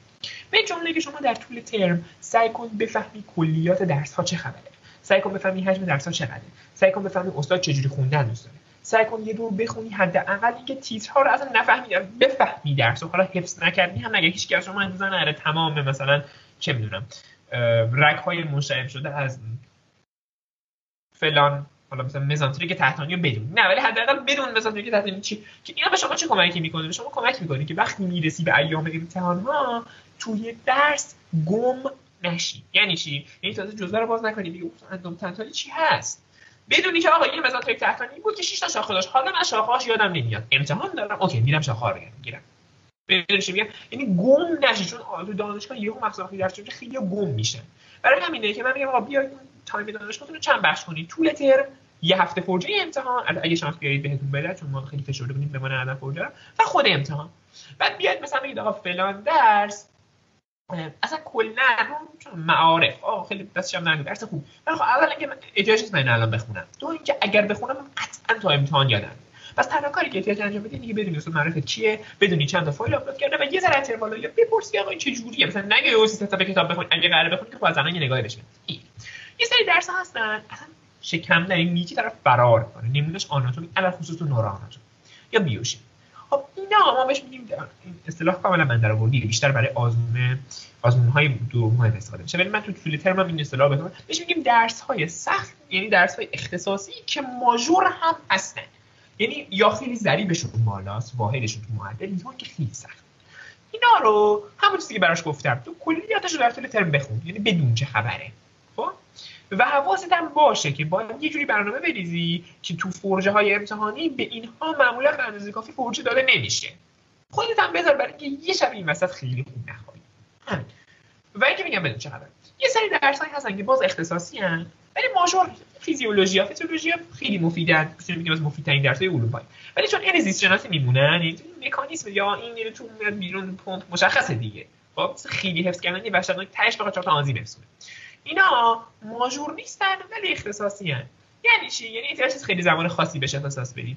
به جمله که شما در طول ترم سعی کن بفهمی کلیات درس ها چه خبره. سعی کن بفهمی حجم درس ها چقدره. سعی کن بفهمی استاد چجوری خوندن دوست داره. سعی کن یه دور بخونی حداقل اینکه تیترها رو اصلا نفهمی بفهمی درس. حالا حفظ نکردی هم نگه هیچ از شما امروز نره تمام مثلا چه می‌دونم رگ های مشعب شده از فلان حالا مثلا مزانتریک تحتانی رو بدون. نه ولی حداقل بدون مزانتریک تحتانی چی؟ که اینا به شما چه کمکی می‌کنه؟ به شما کمک می‌کنه که وقتی می‌رسی به ایام امتحان ها توی درس گم نشی. یعنی چی؟ یعنی تازه جزوه رو باز نکنی بگی اندام تنتانی چی هست؟ بدونی که آقا یه مزانتریک تحتانی بود که 6 تا شاخه داشت. حالا من شاخه‌هاش یادم نمیاد. امتحان دارم. اوکی میرم شاخه رو می‌گیرم. بدونی میگم؟ یعنی گم نشی چون تو دانشگاه یهو مقصد درس خیلی گم میشن. برای همینه که من میگم آقا بیاید تایم دانشگاهتون رو چند بخش کنید طول ترم یه هفته فرجه امتحان. اگه شانس بیارید بهتون بده چون ما خیلی فشرده بودیم به من عدم فرجه و خود امتحان. بعد بیاید مثلا بگید آقا فلان درس اصلا کلا معارف. آه خیلی دستش هم نرمی درس خوب. ولی خب اولا که من احتیاج نیست من الان بخونم. دو اینکه اگر بخونم قطعا تا امتحان یادم پس تنها کاری که احتیاج انجام بدید دیگه بدونی اصلا معرفت چیه بدونی چند تا فایل آپلود کرده و یه ذره اینتروالا یا بپرسی آقا این چه جوریه مثلا نگه یه تا کتاب بخونید اگه قراره بخونید که خب از الان یه نگاهی بشه یه سری درس هستن. اصلا شکم این میگی طرف فرار کنه. نمونهش آناتومی علل خصوص تو نورآناتومی یا بیوشیم خب اینا ما بهش میگیم اصطلاح کاملا من در آوردی بیشتر برای آزمون آزمون های دو ماه استفاده میشه. ولی من تو طول ترم این اصطلاح بهتون بهش میگیم درس های سخت یعنی درس های اختصاصی که ماژور هم هستن. یعنی یا خیلی ضریبشون بالاست واحدشون تو معدل یا که خیلی سخت. اینا رو همون چیزی که براش گفتم. تو کلیاتش رو در طول ترم بخون. یعنی بدون چه خبره. خب و حواست هم باشه که باید یه جوری برنامه بریزی که تو فرجه های امتحانی به اینها معمولا اندازه کافی فرجه داده نمیشه. خودت هم بذار برای اینکه یه شب این وسط خیلی خوب نخوابی. و اینکه میگم بدون چه یه سری درسایی هستن که باز اختصاصی هن ولی ماژور فیزیولوژی فیزیولوژی خیلی مفیدن. می‌تونیم بگیم از مفیدترین درسای علوم ولی چون این زیست شناسی میمونن این مکانیزم یا این میره تو میاد بیرون پمپ مشخصه دیگه. خب خیلی حفظ کردن یه بخش تهش بخواد چهار تا آنزیم اینا ماژور نیستن ولی اختصاصی هن. یعنی چی؟ یعنی احتیاج خیلی زمان خاصی بشه اختصاص بدید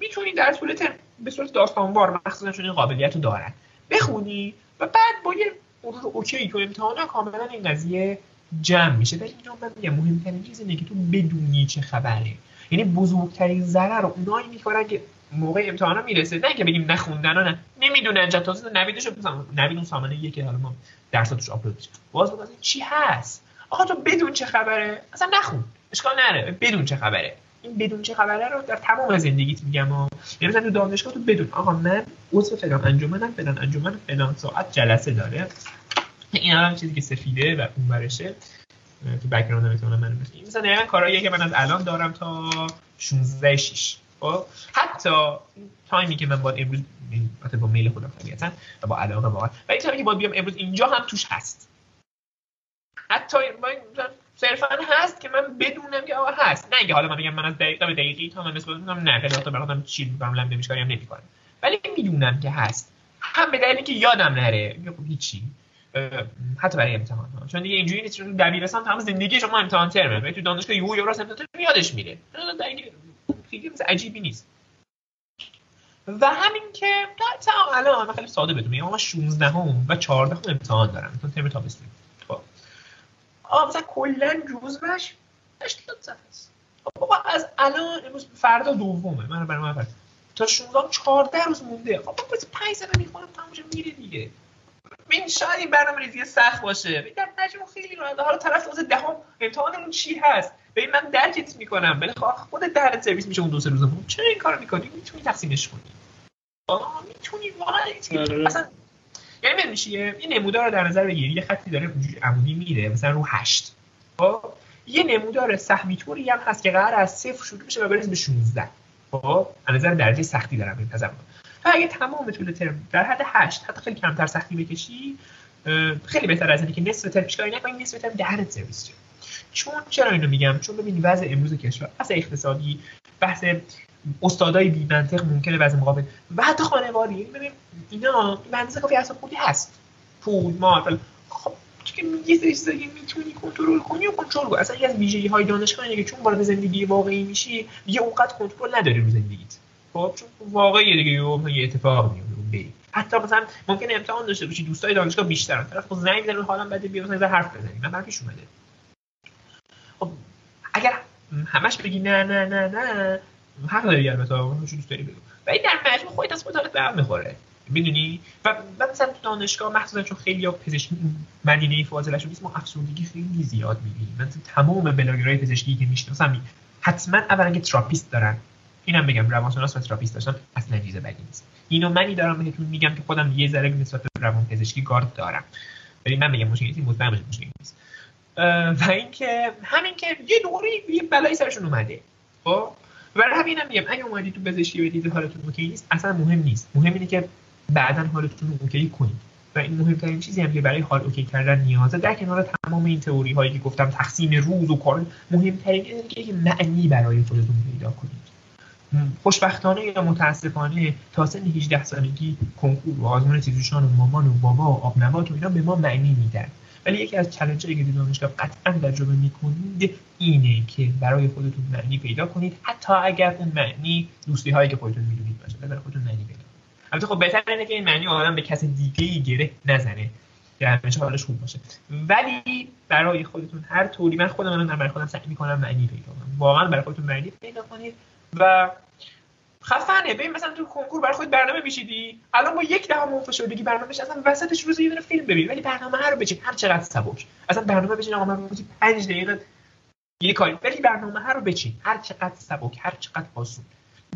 می‌تونید در طول ترم به صورت داستانوار مخصوصا چون این قابلیت رو دارن بخونی و بعد با یه مرور اوکی تو امتحانا کاملا این قضیه جمع میشه. ولی اینجا من میگم مهمترین چیز اینه که تو بدونی چه خبره. یعنی بزرگترین ضرر رو اونایی می‌کنن که موقع امتحانا می‌رسه. نه که بگیم نخوندن نه. نمی‌دونن چه تازه نویدش نوید سامانه یکی حالا ما درساتش آپلود میشه. باز بگم چی هست؟ آقا تو بدون چه خبره؟ اصلا نخون اشکال نره بدون چه خبره؟ این بدون چه خبره رو در تمام زندگیت میگم و یعنی مثلا تو دانشگاه تو بدون. آقا من عضو فلان انجمنم فلان انجمن فلان ساعت جلسه داره. این هم چیزی که سفیده و اون برشه تو بک‌گراند می‌تونم من مثلا کارهایی که من از الان دارم تا 16 6 خب حتی تایمی که من باید امروز با میل خودم طبیعتا و با علاقه واقعا و این تایمی که باید بیام امروز اینجا هم توش هست. حتی صرفا هست که من بدونم که آقا هست. نه اینکه حالا من بگم من از دقیقه به دقیقی تا من نسبت می‌کنم نه خیلی وقتا براتم چیل می‌کنم لم نمیشکاریم نمی‌کنم. ولی می‌دونم که هست. هم به دلیلی که یادم نره. خب هیچی. حتی برای امتحان ها چون دیگه اینجوری نیست چون دبیرستان تمام زندگی شما امتحان ترمه. ولی تو دانشگاه یو یا راست امتحان یادش میره. خیلی عجیبی نیست. و همین که تا الان خیلی ساده بدونم. میگم 16 هم و 14 هم امتحان دارم. مثلا ترم تابستون. خب. مثلا کلا جزوش 80 صفحه است. خب بابا از الان امروز فردا دومه. من برای من تا 16 14 روز مونده. خب بابا 5 صفحه می‌خونم تمام میره دیگه. این شاید این برنامه ریزی سخت باشه. در مجموع خیلی راحته حالا طرف تازه دهم امتحانمون چی هست؟ ببین من درکت می‌کنم. ولی خود در سرویس میشه اون دو سه روزمون چرا این کارو می‌کنی؟ می‌تونی تقسیمش کنی. می‌تونی. واقعا آره. اصلا یعنی میشه یه نمودار رو در نظر بگیری یه خطی داره عمودی میره مثلا رو 8 خب؟ یه نمودار سهمی طوری هم هست که قرار از صفر شروع بشه و برسه به 16 خب؟ از نظر درجه سختی دارم این تضمن. و اگه تمام طول ترم. در حد 8 حتی خیلی کمتر سختی بکشی. خیلی بهتر از اینه که نصف ترم پیشکاری نکنی نصف ترم در سرویس چه. چون چرا اینو میگم؟ چون ببین وضع امروز کشور بحث اقتصادی بحث استادای بی منطق ممکنه وضع مقابل. و حتی خانوادگی یعنی ببین اینا منطق کافی اصلا خودی هست. پول مال خب که یه سری می‌تونی کنترل کنی و کنترل کنی اصلا یه از ویژگی های دانشگاه که چون وارد زندگی واقعی میشی دیگه اونقدر کنترل نداری رو زندگیت. خب چون واقعی دیگه یه اتفاق میفته حتی مثلا ممکنه امتحان داشته باشی دوستای دانشگاه بیشترن. طرف خود زنگ می‌زنه حالا بده بیا مثلا حرف بزنیم. من پیش اومده. خب اگر همش بگی نه نه نه نه حق داری البته چه دوست داری بگو. ولی در مجموع خودت از خودت به هم می‌خوره. می‌دونی؟ و مثلا تو دانشگاه مخصوصا چون خیلی ها پزشکی مدینه فاضله شده ما افسردگی خیلی زیاد می‌بینیم. من تمام بلاگرای پزشکی که می‌شناسم حتما اولا که تراپیست دارن. اینم بگم روانشناس و تراپیست داشتن اصلا چیز بدی نیست. اینو منی دارم بهتون میگم که خودم یه ذره نسبت به روان پزشکی گارد دارم. ولی من میگم مشکلی نیست مطمئن باشید مشکلی نیست. و اینکه همین که یه دوری یه بلایی سرشون اومده. خب؟ برای همینم میگم اگه اومدی تو پزشکی و دیدی حالتون OK نیست اصلا مهم نیست. مهم اینه که بعدا حالتون OK کنید و این مهمترین چیزی هم که برای حال OK کردن نیازه در کنار تمام این تئوری هایی که گفتم تقسیم روز و کار مهمترین اینه که معنی برای خودتون پیدا کنید. خوشبختانه یا متاسفانه تا سن 18 سالگی کنکور و آزمون تیزهوشان و مامان و بابا و آبنبات و اینا به ما معنی میدن. ولی یکی از چالنجایی که دانشگاه قطعا تجربه می‌کنید اینه که برای خودتون معنی پیدا کنید حتی اگر اون معنی دوستی هایی که خودتون می‌دونید باشه برای خودتون معنی پیدا البته خب بهتر اینه که این معنی آدم به کس دیگه ای گره نزنه. که همیشه حالش خوب باشه. ولی برای خودتون هر طوری من خودم الان برای خودم سعی می‌کنم معنی پیدا کنم. واقعا برای خودتون معنی پیدا کنید و خفنه. ببین مثلا تو کنکور برای خود برنامه میشیدی الان با یک دهم اون بگی برنامهش اصلا وسطش روز یه دونه فیلم ببین. ولی برنامه هر رو بچین هر چقدر سبک. اصلا برنامه بچین آقا من 5 دقیقه یه کاری. ولی برنامه هر رو بچین. هر چقدر سبک هر چقدر آسون.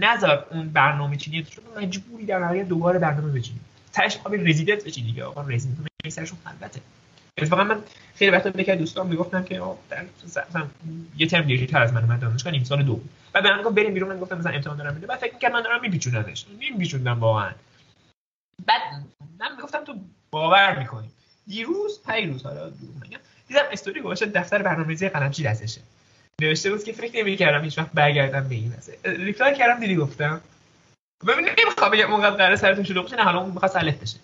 نذار اون برنامه چینی تو مجبوری در نهایت دوباره برنامه بچینی. تاش قابل رزیدنت بچینی دیگه. آقا رزیدنت سرشون خلوته. اتفاقا من خیلی وقتا به که دوستان می‌گفتم که در مثلا یه ترم دیرتر از من من دانشگاه نیم سال دو و به من گفت بریم بیرون. من گفتم مثلا امتحان دارم میده. بعد فکر می‌کردم من دارم میپیچونمش. نمیپیچوندم واقعا. بعد من می‌گفتم تو باور می‌کنی. دیروز پیروز حالا میگم دیدم استوری گذاشته دفتر برنامه‌ریزی قلمچی دستشه. نوشته بود که فکر نمی‌کردم هیچ وقت برگردم به این مسئله. ریپلای کردم دیدی گفتم. ببین نمی‌خوام بگم اونقدر قرار سرتون شلوغ بشه نه حالا اون می‌خواد سلف بشه.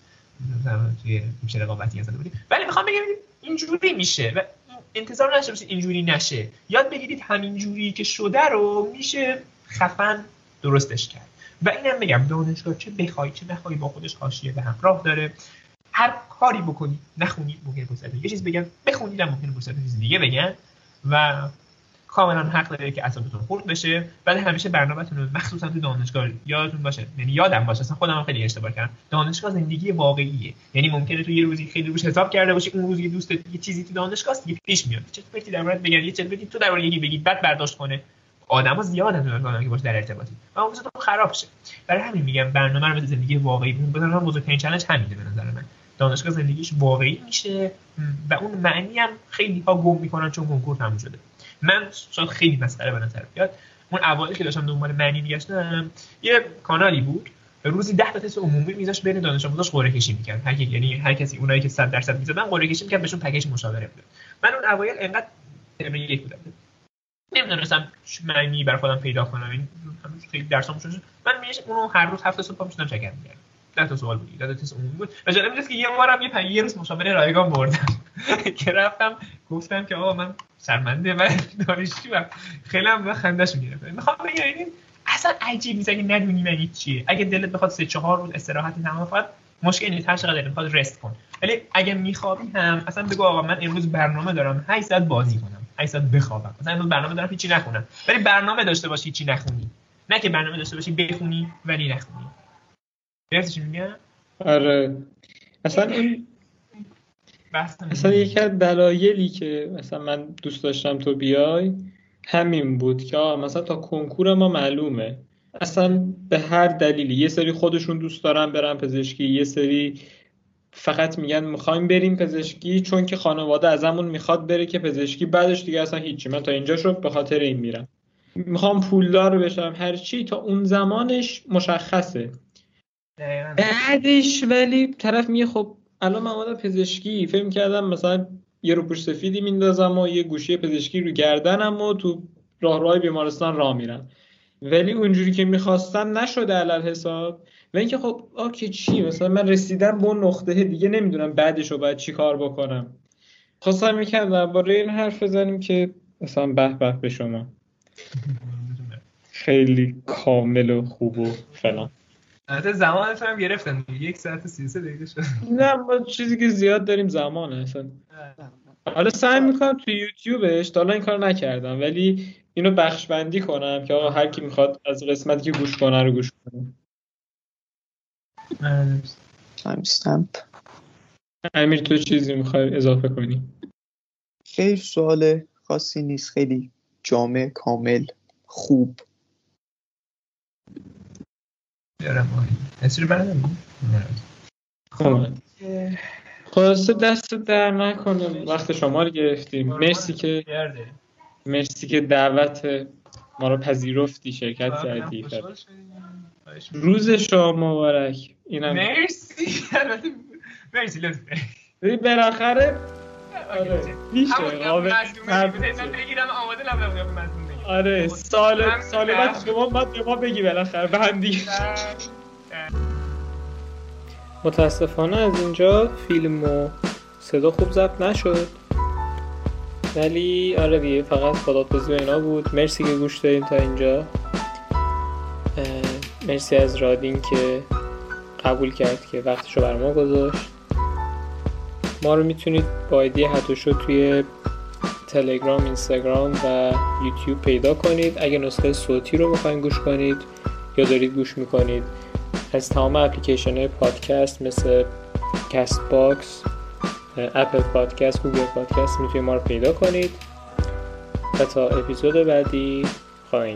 توی میشه رقابتی زده بودیم. ولی می‌خوام بگم اینجوری میشه و انتظار نشه بشه اینجوری نشه. یاد بگیرید همین جوری که شده رو میشه خفن درستش کرد. و اینم بگم دانشگاه چه بخوای چه نخوای با خودش حاشیه به همراه داره. هر کاری بکنی نخونی ممکنه پشت یه چیز بگم بخونید ممکنه پشت چیز دیگه بگن و کاملا حق داره که اعصابتون خورد بشه. ولی همیشه برنامه‌تون رو مخصوصا تو دانشگاه یادتون باشه. یعنی یادم باشه. اصلا خودم خیلی اشتباه کردم. دانشگاه زندگی واقعیه. یعنی ممکنه تو یه روزی خیلی روش حساب کرده باشی اون روز یه دوست یه چیزی تو دانشگاه دیگه پیش میاد. چه پرتی در مورد بگن یه بگی تو در مورد یکی بگی بعد برداشت کنه. آدما زیاد هم که باش در ارتباطی و اون تو خراب شه. برای همین میگم برنامه رو زندگی واقعی نظر من بزرگترین چالش همینه به نظر من. دانشگاه زندگیش واقعی میشه. و اون معنی هم خیلی ها گم می‌کنن چون کنکور تموم شده. من شاید خیلی مسخره به نظر بیاد اون اوایل که داشتم دنبال معنی میگشتم یه کانالی بود. روزی 10 تا تست عمومی میذاش بین دانش آموزاش قرعه کشی می‌کرد. هر یعنی هر کسی اونایی که 100 درصد می‌زدن قرعه کشی می‌کرد بهشون پکیج مشاوره می‌داد. من اون اوایل انقدر ترم یک بودم. نمی‌دونستم معنی برای خودم پیدا کنم. این خیلی درسام شد. من میشه اونو هر روز هفته صبح می‌شدم چکر می‌کردم. ده تا سوال بود ده تا تست عمومی بود. و جالب که یه بارم یه یه روز مشاوره رایگان بردم. <laughs> که رفتم گفتم که آقا من شرمنده و <laughs> دانشجو خیلی هم خندش می‌گرفت می‌خوام بگم این اصلا عجیب نیست. اگه ندونی معنی چیه؟ اگه دلت بخواد سه چهار روز استراحت تمام فقط مشکل نیست. هر چقدر می‌خواد رست کن. ولی اگه میخوابی هم اصلا بگو آقا من امروز برنامه دارم. 8 ساعت بازی کنم. 8 ساعت بخوابم. مثلا امروز برنامه دارم هیچی نخونم. ولی برنامه داشته باشی هیچی نخونی؟ نه که برنامه داشته باشی بخونی ولی نخونی. چی آره. اصلا این مثلا یکی از دلایلی که مثلا من دوست داشتم تو بیای همین بود که مثلا تا کنکور ما معلومه. اصلا به هر دلیلی. یه سری خودشون دوست دارن برن پزشکی یه سری فقط میگن می‌خوایم بریم پزشکی چون که خانواده ازمون می‌خواد بره که پزشکی بعدش دیگه اصلا هیچی. من تا اینجا شد به خاطر این میرم. می‌خوام پولدار بشم هر چی. تا اون زمانش مشخصه. بعدش ولی طرف میگه خب الان من اومدم پزشکی فکر کردم مثلا یه روپوش سفیدی میندازم و یه گوشی پزشکی رو گردنم و تو راه راه بیمارستان راه میرم. ولی اونجوری که می‌خواستم نشده علل حساب. و اینکه خب آکه چی؟ مثلا من رسیدم به اون نقطه دیگه نمی‌دونم بعدش رو باید چی کار بکنم. خواستم می‌کردم با این حرف بزنیم که مثلا به به به شما. <laughs> خیلی کامل و خوب و فلان. البته زمان هم گرفتن یک ساعت و 33 دقیقه شد. نه ما چیزی که زیاد داریم زمان اصلا. حالا سعی می‌کنم تو یوتیوبش تا این کار نکردم ولی اینو بخش بندی کنم که آقا هر کی می‌خواد از قسمتی که گوش کنه رو گوش کنه. تایم استمپ امیر تو چیزی می‌خوای اضافه کنی؟ خیلی سوال خاصی نیست. خیلی جامع کامل خوب. بیارم اسیر بردم خلاصه دست در نکنه وقت شما رو گرفتیم. مرسی که مرسی که دعوت ما رو پذیرفتی شرکت کردی. روز شما مبارک. اینم مرسی. <laughs> مرسی لطفا. بالاخره آره میشه. قابل بگیرم آماده لب آره سال سال بعد شما بعد به ما بگی بالاخره به هم دیگه. متاسفانه از اینجا فیلم و صدا خوب ضبط نشد. ولی آره دیگه فقط خدافزی و اینا بود. مرسی که گوش دارین تا اینجا. مرسی از رادین که قبول کرد که وقتشو بر ما گذاشت. ما رو می‌تونید با ایدی شد توی تلگرام اینستاگرام و یوتیوب پیدا کنید. اگه نسخه صوتی رو می‌خواین گوش کنید یا دارید گوش می‌کنید از تمام اپلیکیشن های پادکست مثل Castbox Apple Podcast Google Podcast می‌تونید ما رو پیدا کنید. و تا اپیزود بعدی خواهی